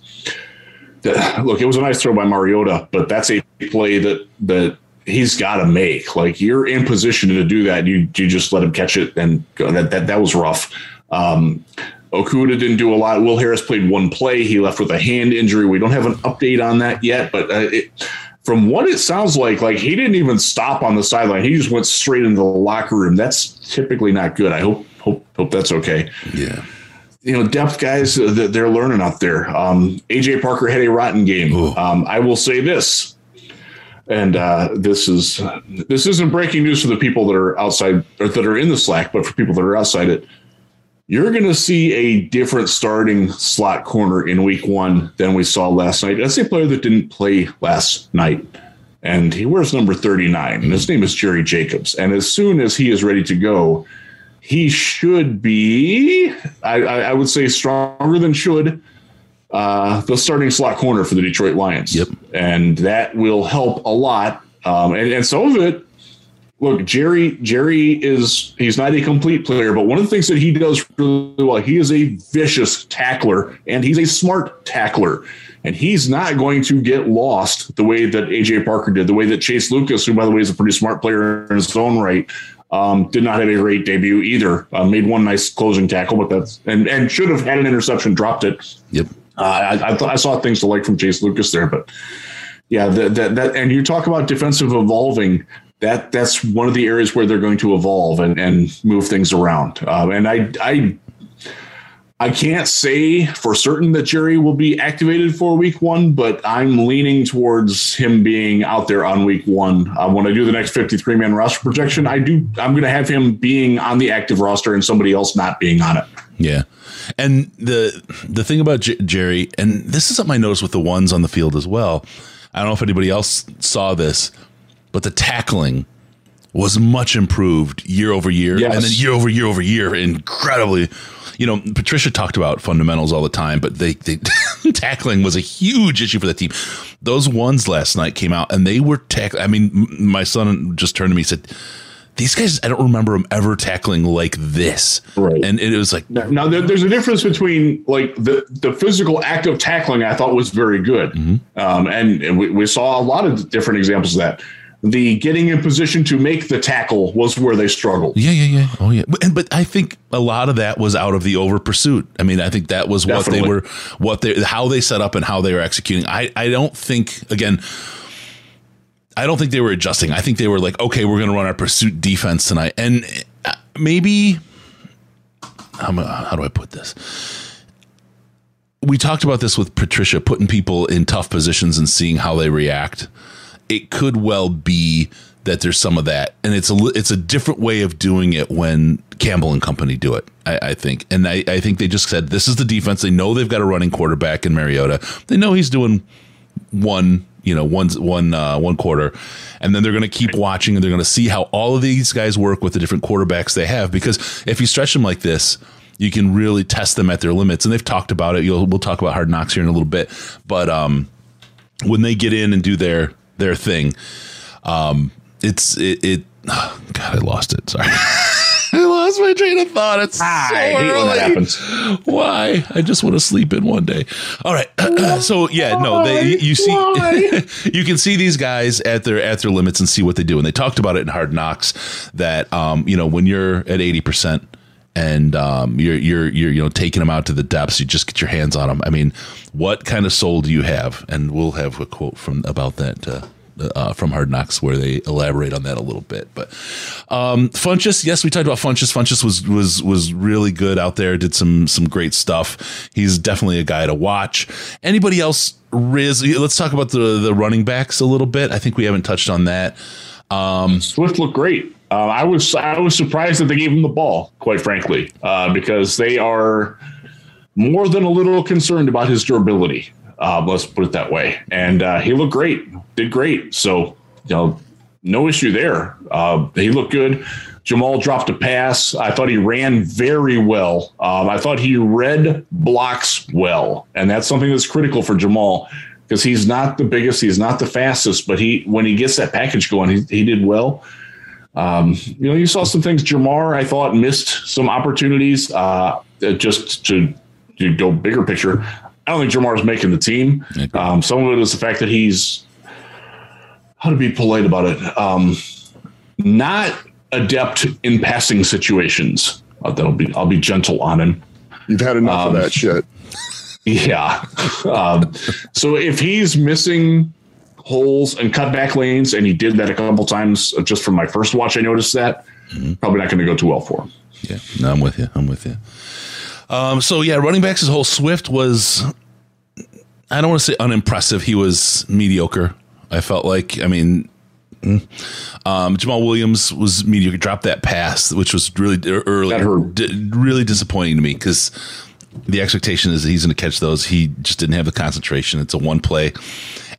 Look, it was a nice throw by Mariota, but that's a play that that he's got to make. Like you're in position to do that, you you just let him catch it, and go. that that that was rough. Um, Okudah didn't do a lot. Will Harris played one play. He left with a hand injury. We don't have an update on that yet, but uh, it, from what it sounds like, like he didn't even stop on the sideline. He just went straight into the locker room. That's typically not good. I hope hope hope that's okay. Yeah. You know, depth guys, th- they're learning out there. Um, AJ Parker had a rotten game. Um, I will say this, and uh, this is this isn't breaking news for the people that are outside or that are in the Slack, but for people that are outside it, you're going to see a different starting slot corner in Week One than we saw last night. That's a player that didn't play last night, and he wears number 39, and his name is Jerry Jacobs. And as soon as he is ready to go, he should be, I, I, would say, stronger than should. Uh, the starting slot corner for the Detroit Lions. Yep. And that will help a lot. Um, and, and some of it, look, Jerry, Jerry is he's not a complete player, but one of the things that he does really well, he is a vicious tackler and he's a smart tackler. And he's not going to get lost the way that AJ Parker did, the way that Chase Lucas, who by the way is a pretty smart player in his own right, um, did not have a great debut either. Uh, made one nice closing tackle, but that's and and should have had an interception, dropped it. Yep. Uh, I, I thought I saw things to like from Chase Lucas there, but yeah, that that that and you talk about defensive evolving. That that's one of the areas where they're going to evolve and and move things around. Um, and I I I can't say for certain that Jerry will be activated for week one, but I'm leaning towards him being out there on week one. Uh, when I do the next 53 man roster projection, I do I'm going to have him being on the active roster and somebody else not being on it. Yeah. And the the thing about J- Jerry, and this is something I noticed with the ones on the field as well. I don't know if anybody else saw this, but the tackling was much improved year over year, Yes. and then year over year over year, incredibly. You know, Patricia talked about fundamentals all the time, but they, they tackling was a huge issue for the team. Those ones last night came out, and they were tackling. I mean, my son just turned to me and said, "These guys, I don't remember them ever tackling like this." Right. and it was like, Now there, there's a difference between like the the physical act of tackling. I thought was very good, um, and, and we, we saw a lot of different examples of that. The getting in position to make the tackle was where they struggled. Yeah, yeah, yeah. Oh, yeah. But, but I think a lot of that was out of the over pursuit. I mean, I think that was what they were, what they, how they set up and how they were executing. I, I don't think again. I don't think they were adjusting. I think they were like, okay, we're going to run our pursuit defense tonight, and uh, maybe how, how do I put this? We talked about this with Patricia, putting people in tough positions and seeing how they react. It could well be that there's some of that, and it's a it's a different way of doing it when Campbell and company do it. I, I think, and I, I think they just said this is the defense. They know they've got a running quarterback in Mariota. They know he's doing one you know one one uh, one quarter. And then they're going to keep watching and they're going to see how all of these guys work with the different quarterbacks they have. Because if you stretch them like this you can really test them at their limits. And they've talked about it. You'll we'll talk about hard knocks here in a little bit. But um when they get in and do their their thing um it's it, it god i lost it sorry i lost my train of thought. It's Ah, so I hate when that early. happens. Why? I just want to sleep in one day. All right. so yeah, no, they you see you can see these guys at their at their limits and see what they do. And they talked about it in Hard Knocks that um, you know, when you're at 80% and um, you're you're you're you know taking them out to the depths, you just get your hands on them. I mean, what kind of soul do you have? And we'll have a quote from about that uh, uh, from Hard Knocks where they elaborate on that a little bit. But um, Funchess, yes, we talked about Funchess. Funchess was was was really good out there. Did some some great stuff. He's definitely a guy to watch. Anybody else? Riz, let's talk about the the running backs a little bit. I think we haven't touched on that. Swift looked great. Uh, I was I was surprised that they gave him the ball, quite frankly, uh, because they are more than a little concerned about his durability. Uh, let's put it that way. And uh, he looked great, did great. So you know, no issue there. Uh, he looked good. Jamaal dropped a pass. I thought he ran very well. Um, I thought he read blocks well, and that's something that's critical for Jamaal because he's not the biggest, he's not the fastest, but he when he gets that package going, he, he did well. Um, you know, you saw some things. Jermar, I thought, missed some opportunities. Uh, just to, to go bigger picture, I don't think Jermar's making the team. Um, some of it is the fact that he's how to be polite about it. Um, not adept in passing situations. Uh, that'll be. I'll be gentle on him. You've had enough of that shit. Yeah. um, so if he's missing holes and cutback lanes, and he did that a couple times uh, just from my first watch, I noticed that. Probably not going to go too well for him. Yeah, no, I'm with you. I'm with you. Um, so yeah, running backs. His whole Swift was. I don't want to say unimpressive. He was mediocre. I felt like. I mean, mm. um, Jamaal Williams was mediocre. Dropped that pass, which was really early, That hurt. d- really disappointing to me because the expectation is that he's going to catch those. He just didn't have the concentration. It's a one play.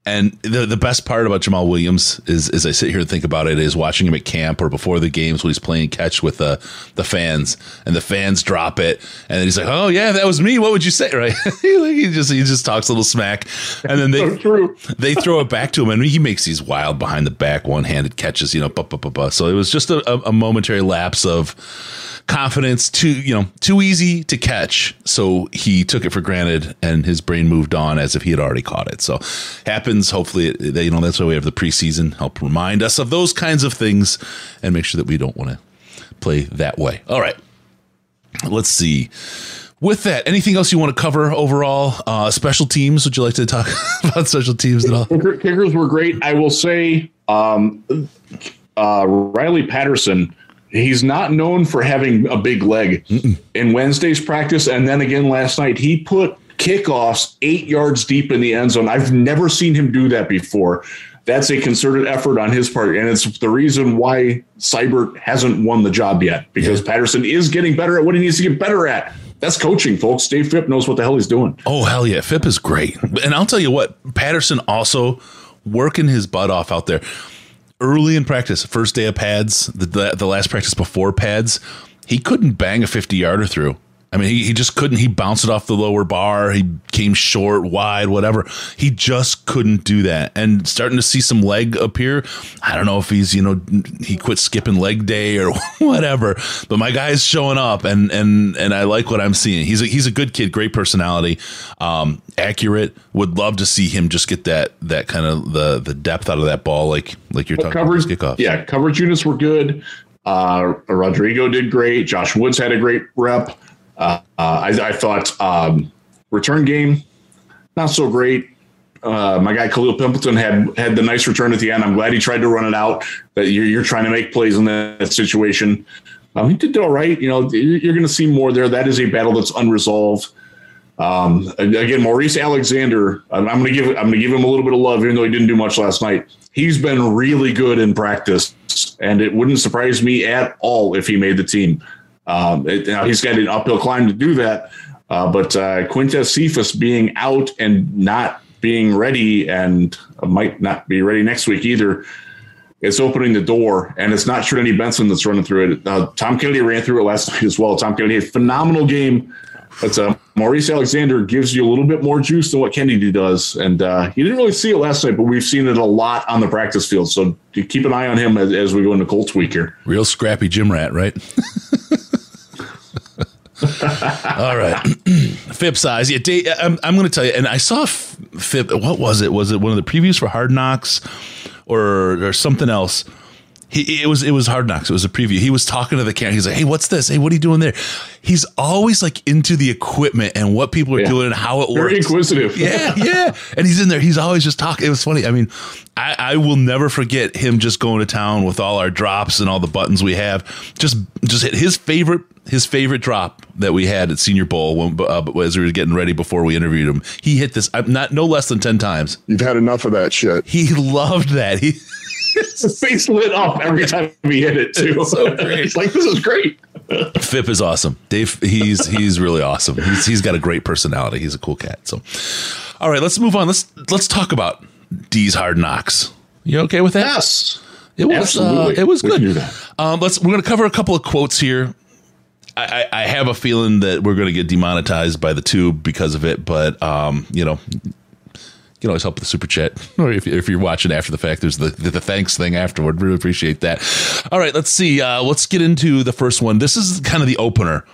And the the best part about Jamaal Williams is, as I sit here and think about it, is watching him at camp or before the games when he's playing catch with the the fans, and the fans drop it, and then he's like, "Oh yeah, that was me. What would you say?" Right? he just he just talks a little smack, and then they So they throw it back to him, and he makes these wild behind the back one handed catches. You know, bu- bu- bu- bu. so it was just a, a, a momentary lapse of confidence too you know too easy to catch so he took it for granted and his brain moved on as if he had already caught it so happens hopefully they- you know that's why we have the preseason help remind us of those kinds of things and make sure that we don't want to play that way all right let's see with that anything else you want to cover overall uh special teams would you like to talk about special teams at all kickers were great. I will say, um, uh, Riley Patterson. He's not known for having a big leg. In Wednesday's practice, and then again last night, he put kickoffs eight yards deep in the end zone. I've never seen him do that before. That's a concerted effort on his part, and it's the reason why Seibert hasn't won the job yet because Patterson is getting better at what he needs to get better at. That's coaching, folks. Dave Fipp knows what the hell he's doing. Oh hell yeah, Fipp is great, and I'll tell you what, Patterson also working his butt off out there early in practice. First day of pads, the the, the last practice before pads, he couldn't bang a fifty yarder through. I mean, he, he just couldn't. He bounced it off the lower bar. He came short, wide, whatever. He just couldn't do that. And starting to see some leg appear. I don't know if he's, you know, he quit skipping leg day or whatever. But my guy's showing up, and and and I like what I'm seeing. He's a, he's a good kid, great personality, um, accurate. Would love to see him just get that that kind of the the depth out of that ball, like like you're talking coverage, about kickoff. yeah, coverage units were good. Uh, Rodrigo did great. Josh Woods had a great rep. Uh, uh, I, I thought um, return game not so great. Uh, my guy Khalil Pimpleton had had the nice return at the end. I'm glad he tried to run it out. That you're, you're trying to make plays in that situation. Um, he did all right. You know, you're going to see more there. That is a battle that's unresolved. Um, again, Maurice Alexander. I'm, I'm going to give I'm going to give him a little bit of love, even though he didn't do much last night. He's been really good in practice, and it wouldn't surprise me at all if he made the team. Um, it, now he's got an uphill climb to do that, uh, but uh, Quintez Cephas being out and not being ready, and might not be ready next week either. It's opening the door, and it's not Trinity Benson that's running through it. Uh, Tom Kennedy ran through it last night as well. Tom Kennedy had a phenomenal game. But uh, Maurice Alexander gives you a little bit more juice than what Kennedy does. And uh, you didn't really see it last night, but we've seen it a lot on the practice field. So keep an eye on him as, as we go into Colts week here. Real scrappy gym rat, right? All right, Fipp size. Yeah, Dave, uh, I'm, I'm going to tell you. And I saw Fipp. What was it? Was it one of the previews for Hard Knocks, or or something else? He, it was it was Hard Knocks. It was a preview. He was talking to the camera. He's like, "Hey, what's this? Hey, what are you doing there?" He's always like into the equipment and what people are Yeah. doing and how it Very works. Very inquisitive. Yeah, yeah. And he's in there. He's always just talking. It was funny. I mean, I, I will never forget him just going to town with all our drops and all the buttons we have. Just just hit his favorite his favorite drop that we had at Senior Bowl when, uh, as we were getting ready before we interviewed him. He hit this uh, not no less than ten times. You've had enough of that shit. He loved that. He His face lit up every time he hit it too. so great. It's like this is great. Fipp is awesome. Dave, he's he's really awesome. He's he's got a great personality. He's a cool cat. So, all right, let's move on. Let's let's talk about D's Hard Knocks. You okay with that? Yes. It was Uh, it was We good. can do that. Um, let's we're going to cover a couple of quotes here. I, I, have a feeling that we're going to get demonetized by the tube because of it, but um, you know, you can always help with the super chat, or if, if you're watching after the fact, there's the, the the thanks thing afterward. Really appreciate that. All right, let's see. Uh, let's get into the first one. This is kind of the opener,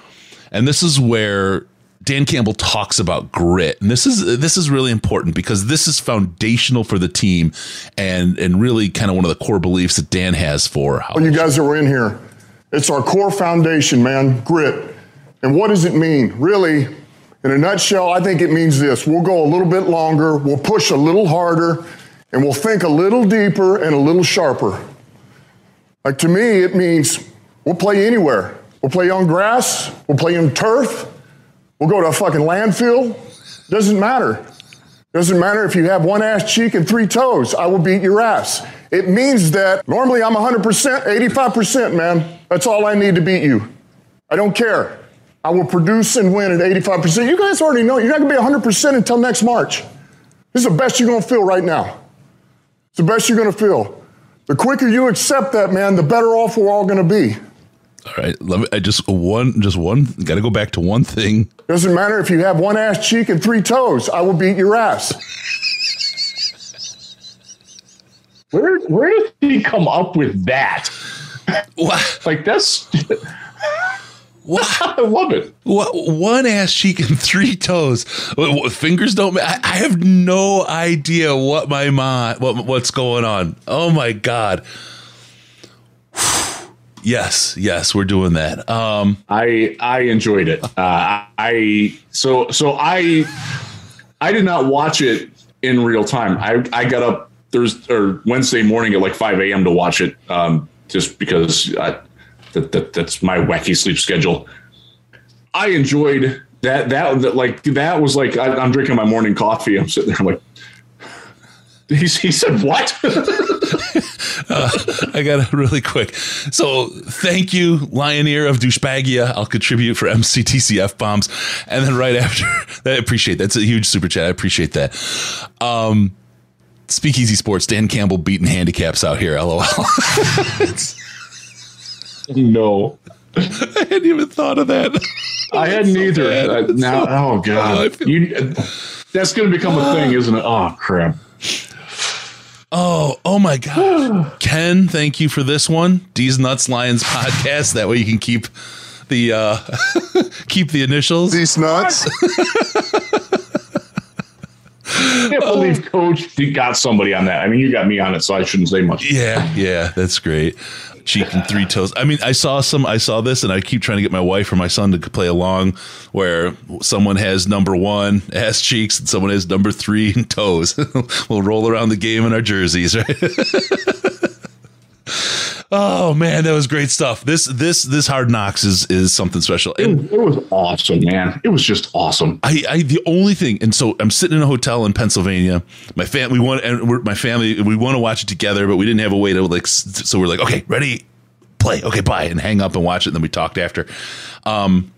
and this is where Dan Campbell talks about grit, and this is this is really important because this is foundational for the team, and and really kind of one of the core beliefs that Dan has for how All you guys that were in here, it's our core foundation, man, grit. And what does it mean? Really, in a nutshell, I think it means this we'll go a little bit longer, we'll push a little harder, and we'll think a little deeper and a little sharper. Like to me, it means we'll play anywhere. We'll play on grass, we'll play on turf, we'll go to a fucking landfill. Doesn't matter. Doesn't matter if you have one ass cheek and three toes, I will beat your ass. It means that normally I'm 100%, 85%, man. That's all I need to beat you. I don't care. I will produce and win at 85%. You guys already know you're not gonna be 100% until next March. This is the best you're gonna feel right now. It's the best you're gonna feel. The quicker you accept that, man, the better off we're all gonna be. All right, let me. I just one, just one. Got to go back to one thing. Doesn't matter if you have one ass cheek and three toes, I will beat your ass. Where where did he come up with that? What? Like that's What? I love it. What? One ass cheek and three toes. What, what, fingers don't. I, I have no idea what my mind. What what's going on? Oh my god. Yes, yes, we're doing that. Um, I I enjoyed it. Uh, I so so I I did not watch it in real time. I I got up Thursday or Wednesday morning at like five a.m. to watch it, um, just because I, that, that that's my wacky sleep schedule. I enjoyed that that, that like that was like I, I'm drinking my morning coffee. I'm sitting there. I'm like. He, he said what? I got it really quick. So thank you, Lion Ear of Douchebagia. I'll contribute for MCTCF bombs. And then right after that, I appreciate that's a huge super chat. I appreciate that. Um, Speakeasy Sports, Dan Campbell beating handicaps out here. LOL. no, I hadn't even thought of that. I hadn't so either. Uh, now, so- oh Oh, god, feel- you, that's going to become a thing, isn't it? Oh crap! Oh, oh my God. Ken, thank you for this one. D's Nuts Lions podcast. That way you can keep the uh keep the initials. These nuts. I can't believe Coach got somebody on that. I mean, you got me on it, so I shouldn't say much. Yeah, yeah, that's great. Cheek and three toes. I mean, I saw some. I saw this, and I keep trying to get my wife or my son to play along, where someone has number one ass cheeks and someone has number three and toes. we'll roll around the game in our jerseys, right? oh man, that was great stuff. This this this hard knocks is is something special. And It was awesome, man. It was just awesome. I, I the only thing, and so I'm sitting in a hotel in Pennsylvania. My family, we want, and we're, my family, we want to watch it together, but we didn't have a way to like. So we're like, okay, ready, play, okay, bye, and hang up and watch it. And then we talked after. Um,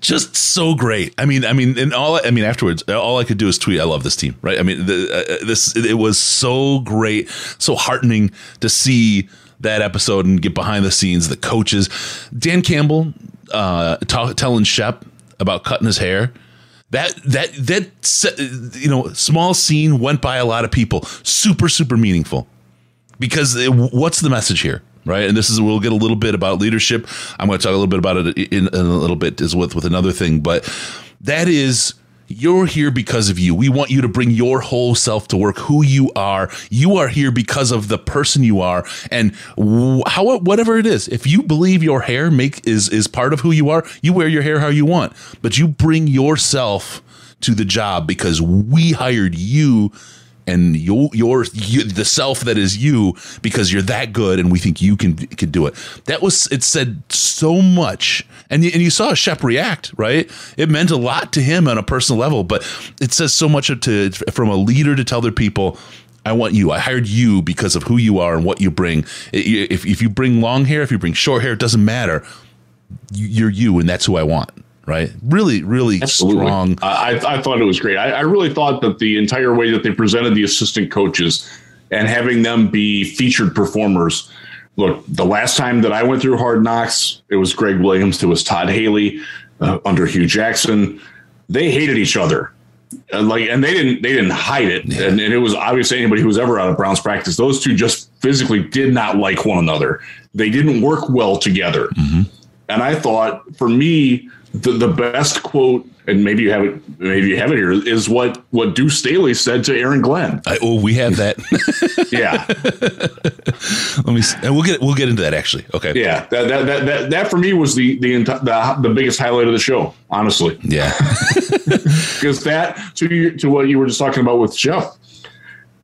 just so great. I mean, I mean, and all I mean afterwards, all I could do is tweet, "I love this team." Right? I mean, the, uh, this it was so great, so heartening to see that episode and get behind the scenes. The coaches, Dan Campbell, uh, telling Shep about cutting his hair. That that that you know small scene went by a lot of people. Super super meaningful because it, what's the message here? right? And this is we'll get a little bit about leadership. I'm going to talk a little bit about it in, in a little bit as with with another thing, but that is you're here because of you. We want you to bring your whole self to work, who you are. You are here because of the person you are, and how whatever it is. If you believe your hair make is is part of who you are, you wear your hair how you want, but you bring yourself to the job because we hired you and your your you, the self that is you because you're that good and we think you can can do it. That was it said so much, and you, and you saw Shep react right. It meant a lot to him on a personal level, but it says so much to from a leader to tell their people. I want you. I hired you because of who you are and what you bring. If, if you bring long hair, if you bring short hair, it doesn't matter. You're you, and that's who I want right? Really, really Absolutely. strong. I, I thought it was great. I, I really thought that the entire way that they presented the assistant coaches and having them be featured performers. Look, the last time that I went through Hard Knocks, it was Gregg Williams, it was Todd Haley uh, under Hue Jackson. They hated each other. And like and they didn't they didn't hide it yeah. and, and, it was obvious to anybody who was ever out of browns practice those two just physically did not like one another they didn't work well together mm-hmm. and i thought for me the, the best quote, and maybe you have it, maybe you have it here, is what what Duce Staley said to Aaron Glenn. I, oh, we have that. yeah. Let me. See. And we'll get we'll get into that actually. Okay. Yeah. That that that that, that for me was the the, the the biggest highlight of the show. Honestly. Yeah. Because that to you, to what you were just talking about with Jeff.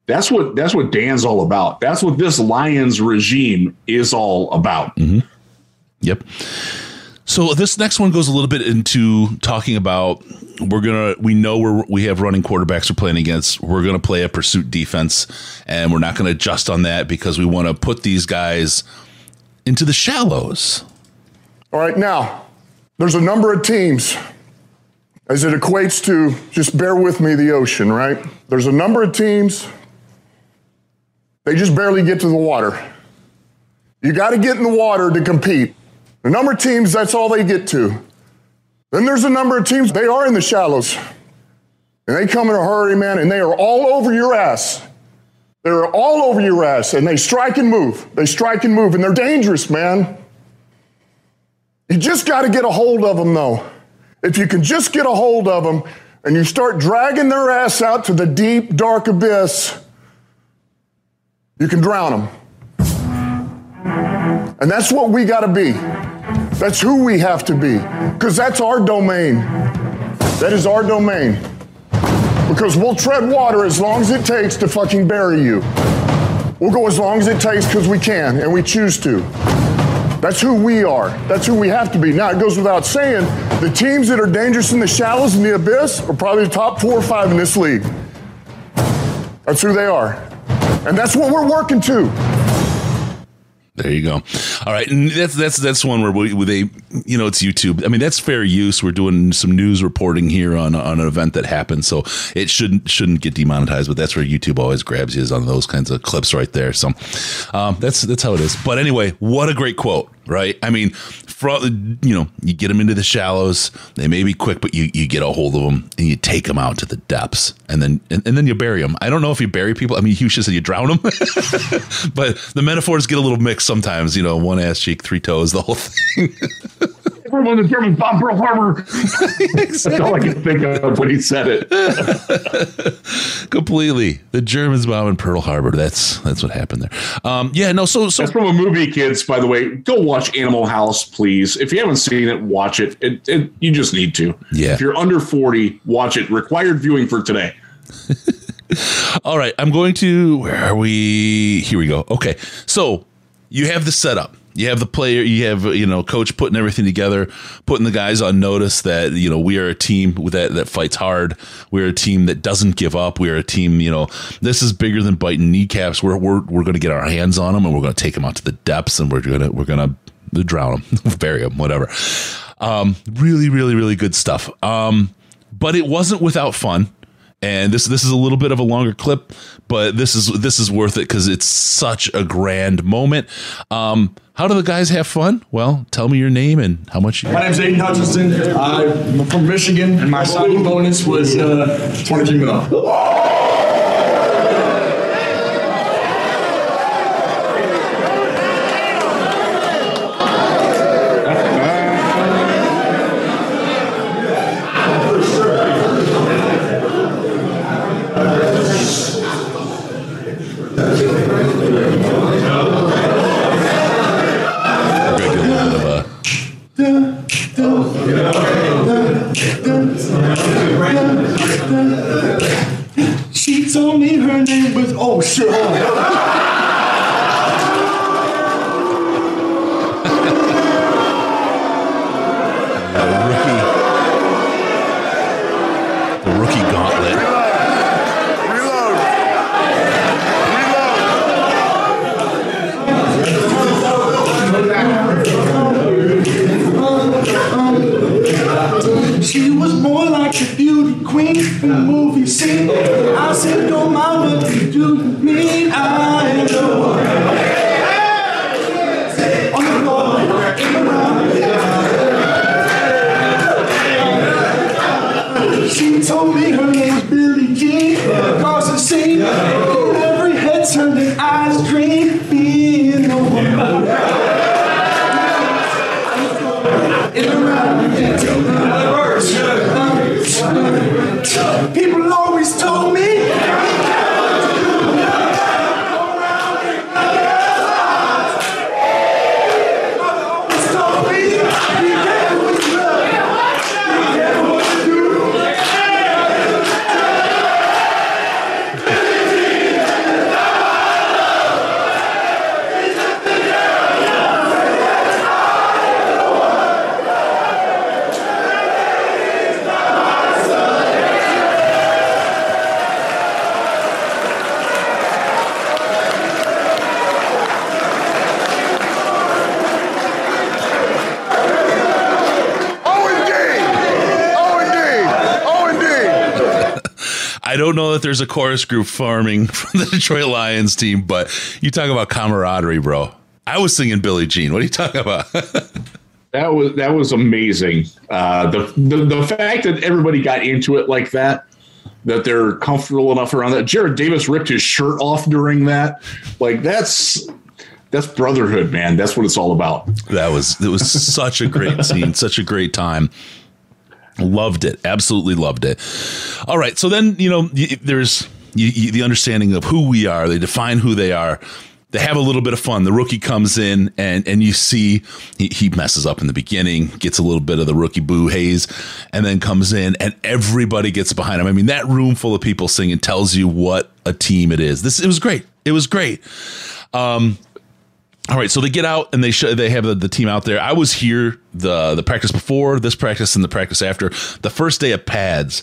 That's what that's what Dan's all about. That's what this Lions regime is all about. Mm-hmm. Yep. So this next one goes a little bit into talking about we're gonna we know we're we have running quarterbacks we're playing against. We're gonna play a pursuit defense, and we're not gonna adjust on that because we want to put these guys into the shallows. All right, now there's a number of teams as it equates to just bear with me the ocean, right? There's a number of teams. They just barely get to the water. You got to get in the water to compete. The number of teams, that's all they get to. Then there's a number of teams, they are in the shallows. And they come in a hurry, man, and they are all over your ass. They're all over your ass, and they strike and move. They strike and move, and they're dangerous, man. You just got to get a hold of them, though. If you can just get a hold of them and you start dragging their ass out to the deep, dark abyss, you can drown them. And that's what we got to be. That's who we have to be. Because that's our domain. That is our domain. Because we'll tread water as long as it takes to fucking bury you. We'll go as long as it takes because we can and we choose to. That's who we are. That's who we have to be. Now, it goes without saying, the teams that are dangerous in the shallows and the abyss are probably the top four or five in this league. That's who they are. And that's what we're working to. There you go. All right, and that's that's that's one where, we, they, you know, it's YouTube. I mean, that's fair use. We're doing some news reporting here on on an event that happened, so it shouldn't shouldn't get demonetized. But that's where YouTube always grabs you is on those kinds of clips right there. So um, that's that's how it is. But anyway, what a great quote right? I mean, from you know, you get them into the shallows. They may be quick, but you you get a hold of them and you take them out to the depths, and then and, and then you bury them. I don't know if you bury people. I mean, you should say you drown them, but the metaphors get a little mixed sometimes. You know, one ass cheek, three toes, the whole thing. when the Germans bomb Pearl Harbor. That's all I can think of when he said it. Completely, the Germans bombing Pearl Harbor. That's that's what happened there. Um, yeah, no. So, so that's from a movie, kids. By the way, go watch Animal House, please. If you haven't seen it, watch it. It, it you just need to. Yeah. If you're under forty, watch it. Required viewing for today. all right, I'm going to. Where are we? Here we go. Okay, so you have the setup you have the player, you have you know coach putting everything together, putting the guys on notice that you know we are a team that that fights hard. We're a team that doesn't give up. We're a team, you know, this is bigger than biting kneecaps. We're we're we're going to get our hands on them and we're going to take them out to the depths and we're gonna we're gonna drown them, bury them, whatever. Um, really, really, really good stuff. Um, but it wasn't without fun and this this is a little bit of a longer clip, but this is this is worth it because it's such a grand moment. Um, how do the guys have fun? Well, tell me your name and how much. You my name's Aidan Hutchinson. I'm from Michigan, and my signing bonus was uh, 23 mil. I don't know that there's a chorus group farming from the Detroit Lions team, but you talk about camaraderie, bro. I was singing Billie Jean. What are you talking about? That was that was amazing. Uh, the, the the fact that everybody got into it like that, that they're comfortable enough around that. Jarrad Davis ripped his shirt off during that. Like that's that's brotherhood, man. That's what it's all about. that was it was such a great scene, such a great time. Loved it, absolutely loved it. All right, so then you know there's y y the understanding of who we are. They define who they are. They have a little bit of fun. The rookie comes in and and you see he, he messes up in the beginning, gets a little bit of the rookie boo haze, and then comes in and everybody gets behind him. I mean, that room full of people singing tells you what a team it is. This it was great. It was great. Um, all right, so they get out and they show they have the, the team out there. I was here the the practice before this practice and the practice after the first day of pads.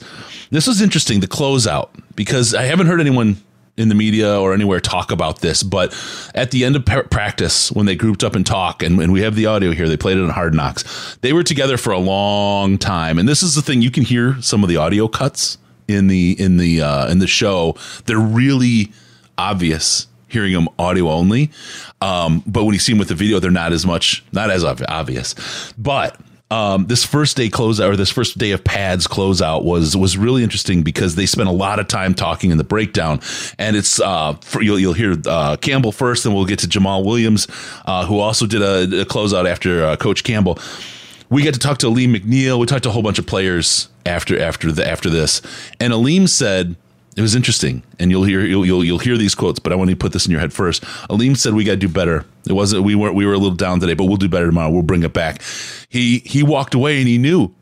This was interesting, the closeout, because I haven't heard anyone in the media or anywhere talk about this. But at the end of practice, when they grouped up and talk, and, and we have the audio here, they played it on Hard Knocks. They were together for a long time, and this is the thing you can hear some of the audio cuts in the in the uh, in the show. They're really obvious hearing them audio only. Um, but when you see them with the video, they're not as much, not as ob- obvious. But um, this first day closeout or this first day of pads closeout was was really interesting because they spent a lot of time talking in the breakdown, and it's uh, for, you'll you'll hear uh, Campbell first, and we'll get to Jamaal Williams, uh, who also did a, a closeout after uh, Coach Campbell. We get to talk to Alim McNeill. We talked to a whole bunch of players after after the after this, and Aleem said it was interesting, and you'll hear you'll, you'll you'll hear these quotes, but I want to put this in your head first. Alim said we got to do better. It wasn't we weren't we were a little down today, but we'll do better tomorrow. We'll bring it back. He he walked away and he knew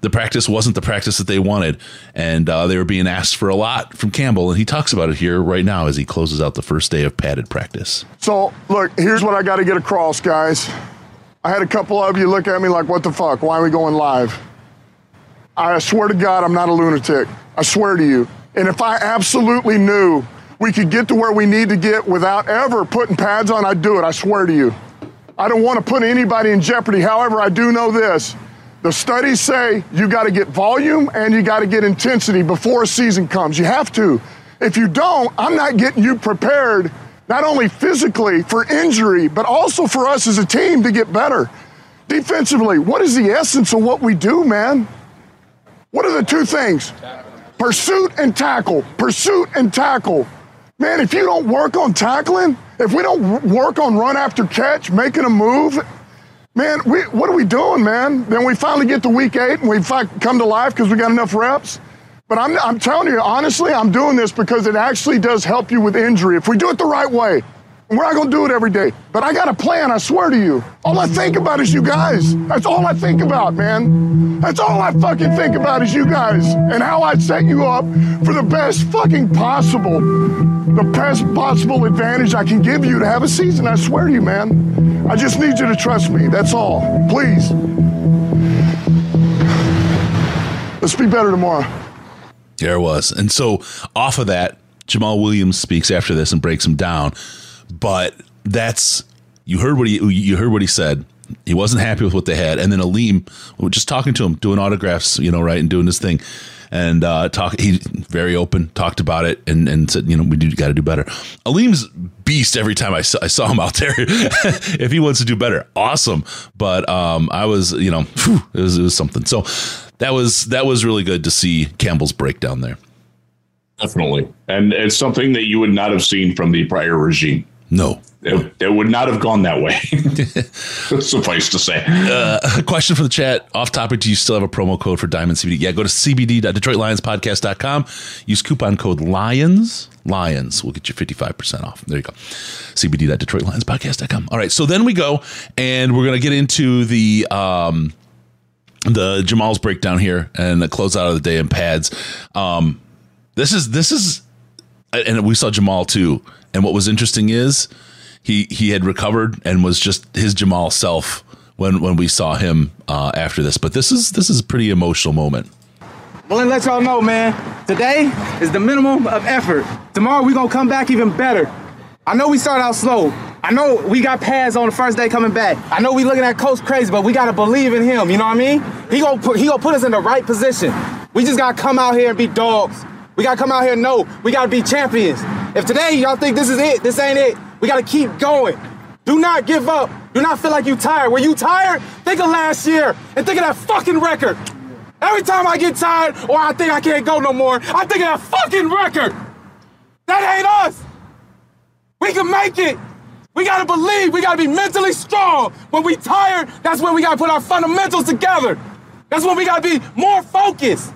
the practice wasn't the practice that they wanted, and uh, they were being asked for a lot from Campbell, and he talks about it here right now as he closes out the first day of padded practice. So, look, here's what I got to get across, guys. I had a couple of you look at me like, what the fuck? Why are we going live? I swear to God, I'm not a lunatic. I swear to you. And if I absolutely knew we could get to where we need to get without ever putting pads on, I'd do it. I swear to you. I don't want to put anybody in jeopardy. However, I do know this. The studies say you got to get volume and you got to get intensity before a season comes. You have to. If you don't, I'm not getting you prepared, not only physically for injury, but also for us as a team to get better. Defensively, what is the essence of what we do, man? What are the two things? Pursuit and tackle. Pursuit and tackle. Man, if you don't work on tackling, if we don't work on run after catch, making a move, man, we, what are we doing, man? Then we finally get to week eight and we come to life because we got enough reps. But I'm, I'm telling you, honestly, I'm doing this because it actually does help you with injury. If we do it the right way, we're not going to do it every day, but I got a plan, I swear to you. All I think about is you guys. That's all I think about, man. That's all I fucking think about is you guys and how I set you up for the best fucking possible, the best possible advantage I can give you to have a season. I swear to you, man. I just need you to trust me. That's all. Please. Let's be better tomorrow. There it was. And so off of that, Jamaal Williams speaks after this and breaks him down. But that's you heard what he you heard what he said. He wasn't happy with what they had, and then Alim, just talking to him, doing autographs, you know, right, and doing his thing, and uh, talk. He very open, talked about it, and and said, you know, we do got to do better. Alim's beast every time I saw, I saw him out there. if he wants to do better, awesome. But um, I was, you know, whew, it was it was something. So that was that was really good to see Campbell's breakdown there. Definitely. And it's something that you would not have seen from the prior regime. It, it would not have gone that way. Suffice to say. Uh, a question from the chat. Off topic, do you still have a promo code for Diamond CBD? Yeah, go to cbd.detroitlionspodcast.com. Use coupon code LIONS. Lions will get you 55% off. There you go. cbd.detroitlionspodcast.com. All right, so then we go and we're going to get into the um the Jamaal's breakdown here and the closeout of the day in pads. Um this is this is and we saw Jamal too. And what was interesting is he he had recovered and was just his Jamaal self when when we saw him uh, after this. But this is this is a pretty emotional moment. Well, let y'all know, man. Today is the minimum of effort. Tomorrow we're gonna come back even better. I know we started out slow. I know we got pads on the first day coming back. I know we looking at Coach crazy, but we gotta believe in him. You know what I mean? He gonna put he gonna put us in the right position. We just gotta come out here and be dogs. We gotta come out here and know we gotta be champions. If today y'all think this is it, this ain't it, we gotta keep going. Do not give up. Do not feel like you tired. When you tired, think of last year and think of that fucking record. Every time I get tired or I think I can't go no more, I think of that fucking record. That ain't us. We can make it. We gotta believe. We gotta be mentally strong. When we tired, that's when we gotta put our fundamentals together. That's when we gotta be more focused.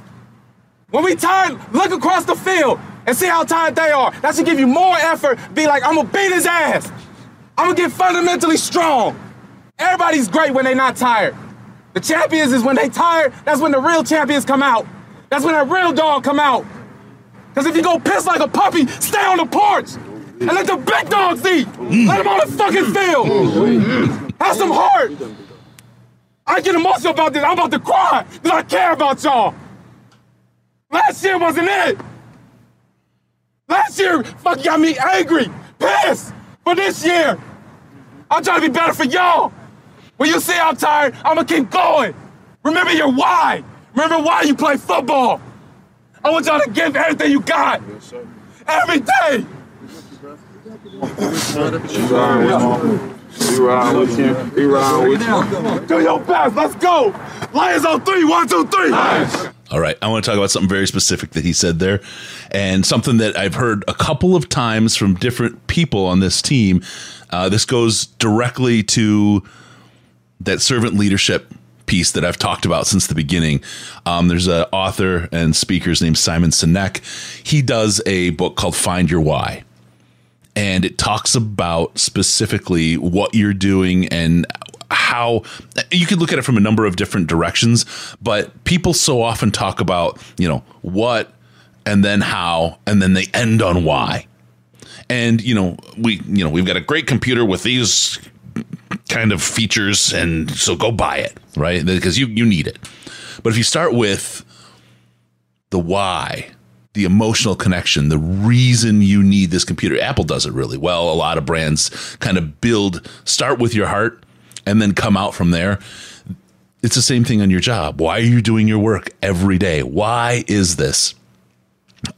When we tired, look across the field and see how tired they are. That should give you more effort. Be like, I'm gonna beat his ass. I'm gonna get fundamentally strong. Everybody's great when they're not tired. The champions is when they tired, that's when the real champions come out. That's when that real dog come out. Cause if you go piss like a puppy, stay on the porch. And let the big dogs eat. Let them on the fucking field. Have some heart. I get emotional about this. I'm about to cry because I care about y'all. Last year wasn't it. Last year fucking got me angry, pissed. But this year, I'm trying to be better for y'all. When you say I'm tired, I'm gonna keep going. Remember your why. Remember why you play football. I want y'all to give everything you got. Every day. Do your best. Let's go. Lions on three. One, two, three. All right, I want to talk about something very specific that he said there, and something that I've heard a couple of times from different people on this team. Uh, this goes directly to that servant leadership piece that I've talked about since the beginning. Um, there's an author and speaker named Simon Sinek. He does a book called Find Your Why. And it talks about specifically what you're doing and how you could look at it from a number of different directions, but people so often talk about, you know, what and then how, and then they end on why. And, you know, we, you know, we've got a great computer with these kind of features and so go buy it right because you you need it but if you start with the why the emotional connection the reason you need this computer. Apple does it really well. A lot of brands kind of build start with your heart and then come out from there. It's the same thing on your job. Why are you doing your work every day? Why is this?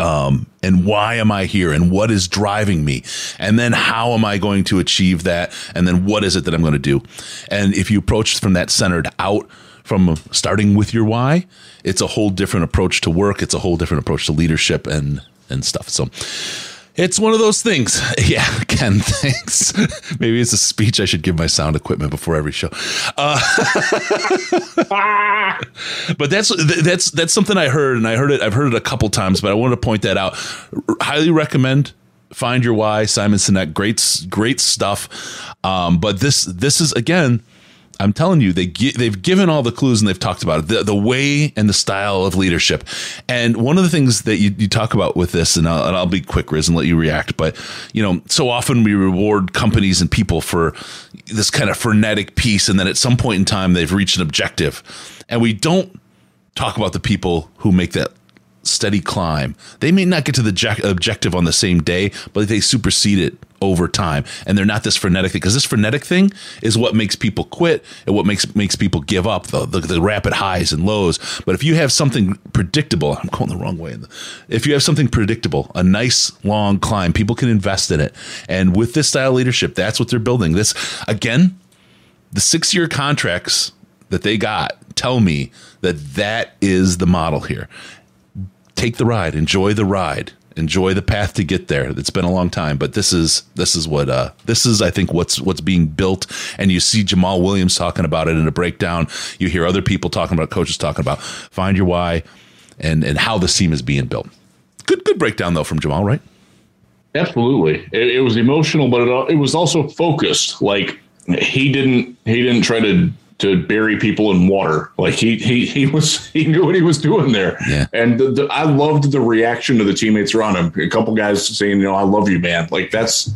Um, and why am I here? And what is driving me? And then how am I going to achieve that? And then what is it that I'm going to do? And if you approach from that centered out from starting with your why, it's a whole different approach to work. It's a whole different approach to leadership and, and stuff. So It's one of those things. Yeah, Ken, thanks. Maybe it's a speech I should give my sound equipment before every show. Uh, but that's that's that's something I heard, and I heard it. I've heard it a couple times, but I wanted to point that out. Highly recommend. Find your why, Simon Sinek. Great, great stuff. Um, but this this is again I'm telling you, they gi- they've given all the clues and they've talked about it, the, the way and the style of leadership. And one of the things that you, you talk about with this, and I'll, and I'll be quick, Riz, and let you react. But you know, so often we reward companies and people for this kind of frenetic piece, and then at some point in time they've reached an objective, and we don't talk about the people who make that steady climb. They may not get to the objective on the same day, but they supersede it over time. And they're not this frenetic because this frenetic thing is what makes people quit and what makes makes people give up the, the, the rapid highs and lows. But if you have something predictable, I'm going the wrong way. If you have something predictable, a nice long climb, people can invest in it. And with this style of leadership, that's what they're building. This again, the six year contracts that they got tell me that that is the model here take the ride, enjoy the ride, enjoy the path to get there. It's been a long time, but this is this is what uh, this is. I think what's what's being built, and you see Jamaal Williams talking about it in a breakdown. You hear other people talking about, coaches talking about, find your why, and and how this team is being built. Good good breakdown though from Jamal, right? Absolutely, it, it was emotional, but it, it was also focused. Like he didn't he didn't try to to bury people in water. Like he he he was he knew what he was doing there. Yeah. And the, the, I loved the reaction of the teammates around him. A couple guys saying, you know, I love you, man. Like that's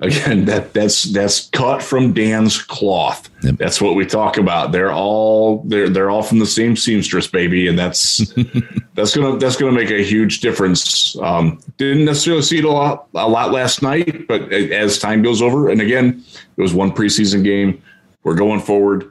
again that that's that's cut from Dan's cloth. Yep. That's what we talk about. They're all they're they're all from the same seamstress, baby, and that's that's gonna that's gonna make a huge difference. Um, didn't necessarily see it a lot a lot last night, but as time goes over, and again, it was one preseason game we're going forward.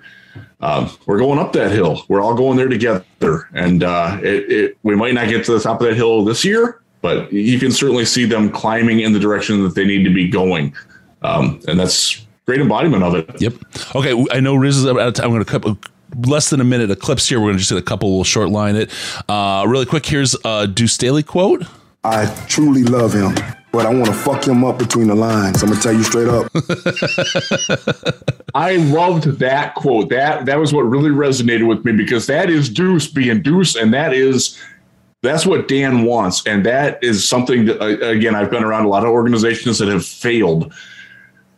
Um, we're going up that hill. We're all going there together, and uh, it, it, we might not get to the top of that hill this year, but you can certainly see them climbing in the direction that they need to be going, um, and that's great embodiment of it. Yep. Okay, I know Riz is out of time. I'm going to cut less than a minute of clips here. We're going to just get a couple. We'll short line it uh, really quick. Here's a Duce Staley quote. I truly love him, but I want to fuck him up between the lines. I'm gonna tell you straight up. I loved that quote. That that was what really resonated with me because that is Duce being Duce, and that is that's what Dan wants, and that is something that again I've been around a lot of organizations that have failed.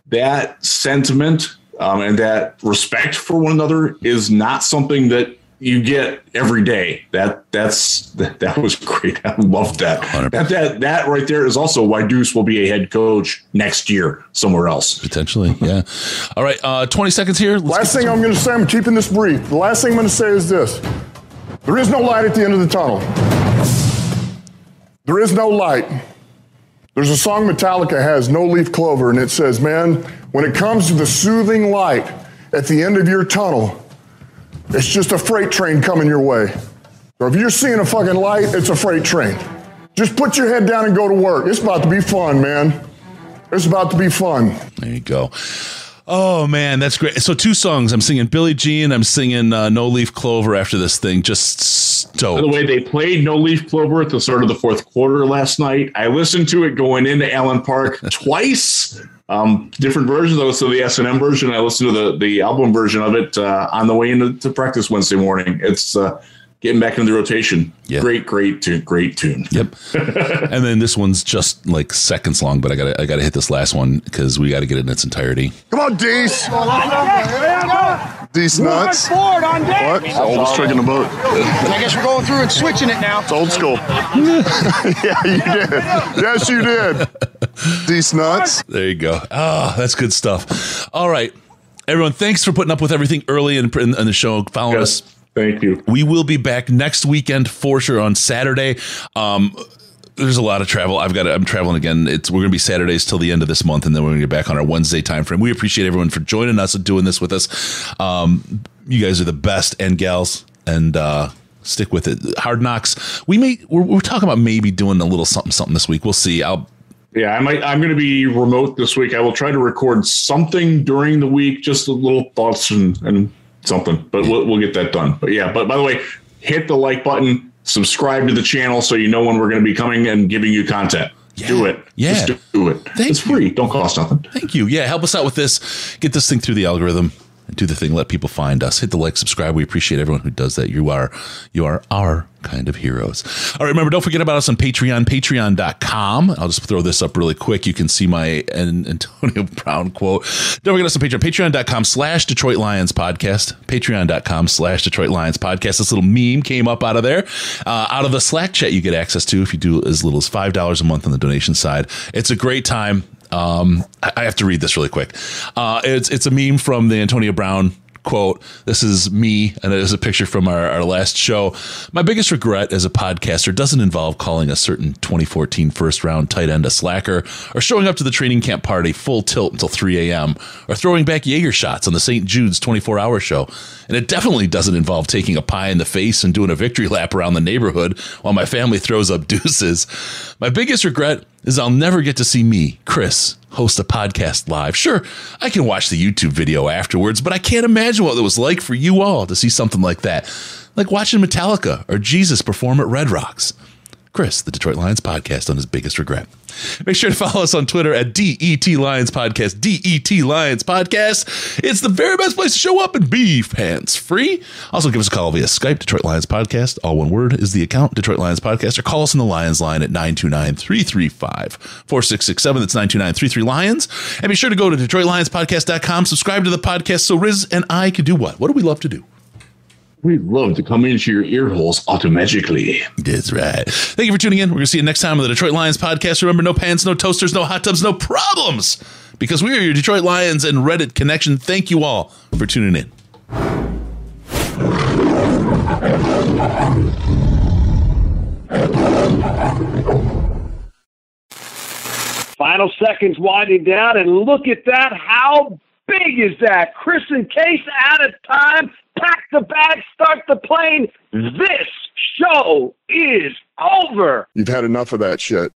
That sentiment um, and that respect for one another is not something that you get every day. That that's that, that was great. I love that. That that that right there is also why Duce will be a head coach next year somewhere else. Potentially, yeah. All right, uh, 20 seconds here. Let's last thing I'm going to say, I'm keeping this brief. The last thing I'm going to say is this there is no light at the end of the tunnel. There is no light. There's a song Metallica has, No Leaf Clover, and it says, Man, when it comes to the soothing light at the end of your tunnel, it's just a freight train coming your way. So if you're seeing a fucking light, it's a freight train. Just put your head down and go to work. It's about to be fun, man. It's about to be fun. There you go. Oh man, that's great. So two songs. I'm singing Billie Jean. I'm singing uh, No Leaf Clover after this thing. Just stoked. By the way, they played No Leaf Clover at the start of the fourth quarter last night. I listened to it going into Allen Park twice. Um, different versions. I listened to the S and M version. I listened to the the album version of it uh, on the way into to practice Wednesday morning. It's uh, getting back into the rotation. Yeah. Great, great tune. Great tune. Yep. and then this one's just like seconds long, but I gotta I gotta hit this last one because we gotta get it in its entirety. Come on, Dees. Dees nuts. Forward on deck. What? It's the oldest trick in the boat. I guess we're going through and switching it now. It's old school. yeah, you did. Yes, you did. Dees nuts. There you go. Ah, that's good stuff. All right, everyone. Thanks for putting up with everything early in, in, in the show. Following us. Thank you. We will be back next weekend for sure on Saturday. Um, there's a lot of travel. I've got. To, I'm traveling again. It's we're gonna be Saturdays till the end of this month, and then we're gonna get back on our Wednesday time frame. We appreciate everyone for joining us and doing this with us. Um, you guys are the best and gals, and uh, stick with it. Hard knocks. We may. We're, we're talking about maybe doing a little something something this week. We'll see. I'll. Yeah, I might. I'm going to be remote this week. I will try to record something during the week, just a little thoughts and, and something, but we'll, we'll get that done. But yeah, but by the way, hit the like button, subscribe to the channel so you know when we're going to be coming and giving you content. Do it. Yeah. Just do it. Thank it's free. Don't cost nothing. Thank you. Yeah, help us out with this. Get this thing through the algorithm and do the thing. Let people find us. Hit the like, subscribe. We appreciate everyone who does that. You are you are our kind of heroes. All right, remember, don't forget about us on Patreon, patreon.com. I'll just throw this up really quick. You can see my Antonio Brown quote. Don't forget us on Patreon, patreon.com slash Detroit Lions podcast, patreon.com slash Detroit Lions podcast. This little meme came up out of there. Uh, out of the Slack chat you get access to if you do as little as $5 a month on the donation side. It's a great time. Um, I have to read this really quick. Uh, it's it's a meme from the Antonio Brown quote. This is me, and it is a picture from our, our last show. My biggest regret as a podcaster doesn't involve calling a certain 2014 first round tight end a slacker, or showing up to the training camp party full tilt until 3 a.m., or throwing back Jaeger shots on the St. Jude's 24 hour show. And it definitely doesn't involve taking a pie in the face and doing a victory lap around the neighborhood while my family throws up deuces. My biggest regret is I'll never get to see me, Chris, host a podcast live. Sure, I can watch the YouTube video afterwards, but I can't imagine what it was like for you all to see something like that. Like watching Metallica or Jesus perform at Red Rocks. Chris, the Detroit Lions podcast, on his biggest regret. Make sure to follow us on Twitter at DET Lions Podcast, DET Lions Podcast. It's the very best place to show up and be pants free. Also, give us a call via Skype, Detroit Lions Podcast. All one word is the account, Detroit Lions Podcast, or call us on the Lions line at 929 335 4667. That's 929 33 Lions. And be sure to go to DetroitLionsPodcast.com, subscribe to the podcast so Riz and I can do what? What do we love to do? We'd love to come into your ear holes automatically. That's right. Thank you for tuning in. We're going to see you next time on the Detroit Lions podcast. Remember, no pants, no toasters, no hot tubs, no problems, because we are your Detroit Lions and Reddit connection. Thank you all for tuning in. Final seconds winding down, and look at that. How big is that? Chris and Case out of time. Pack the bag, start the plane. This show is over. You've had enough of that shit.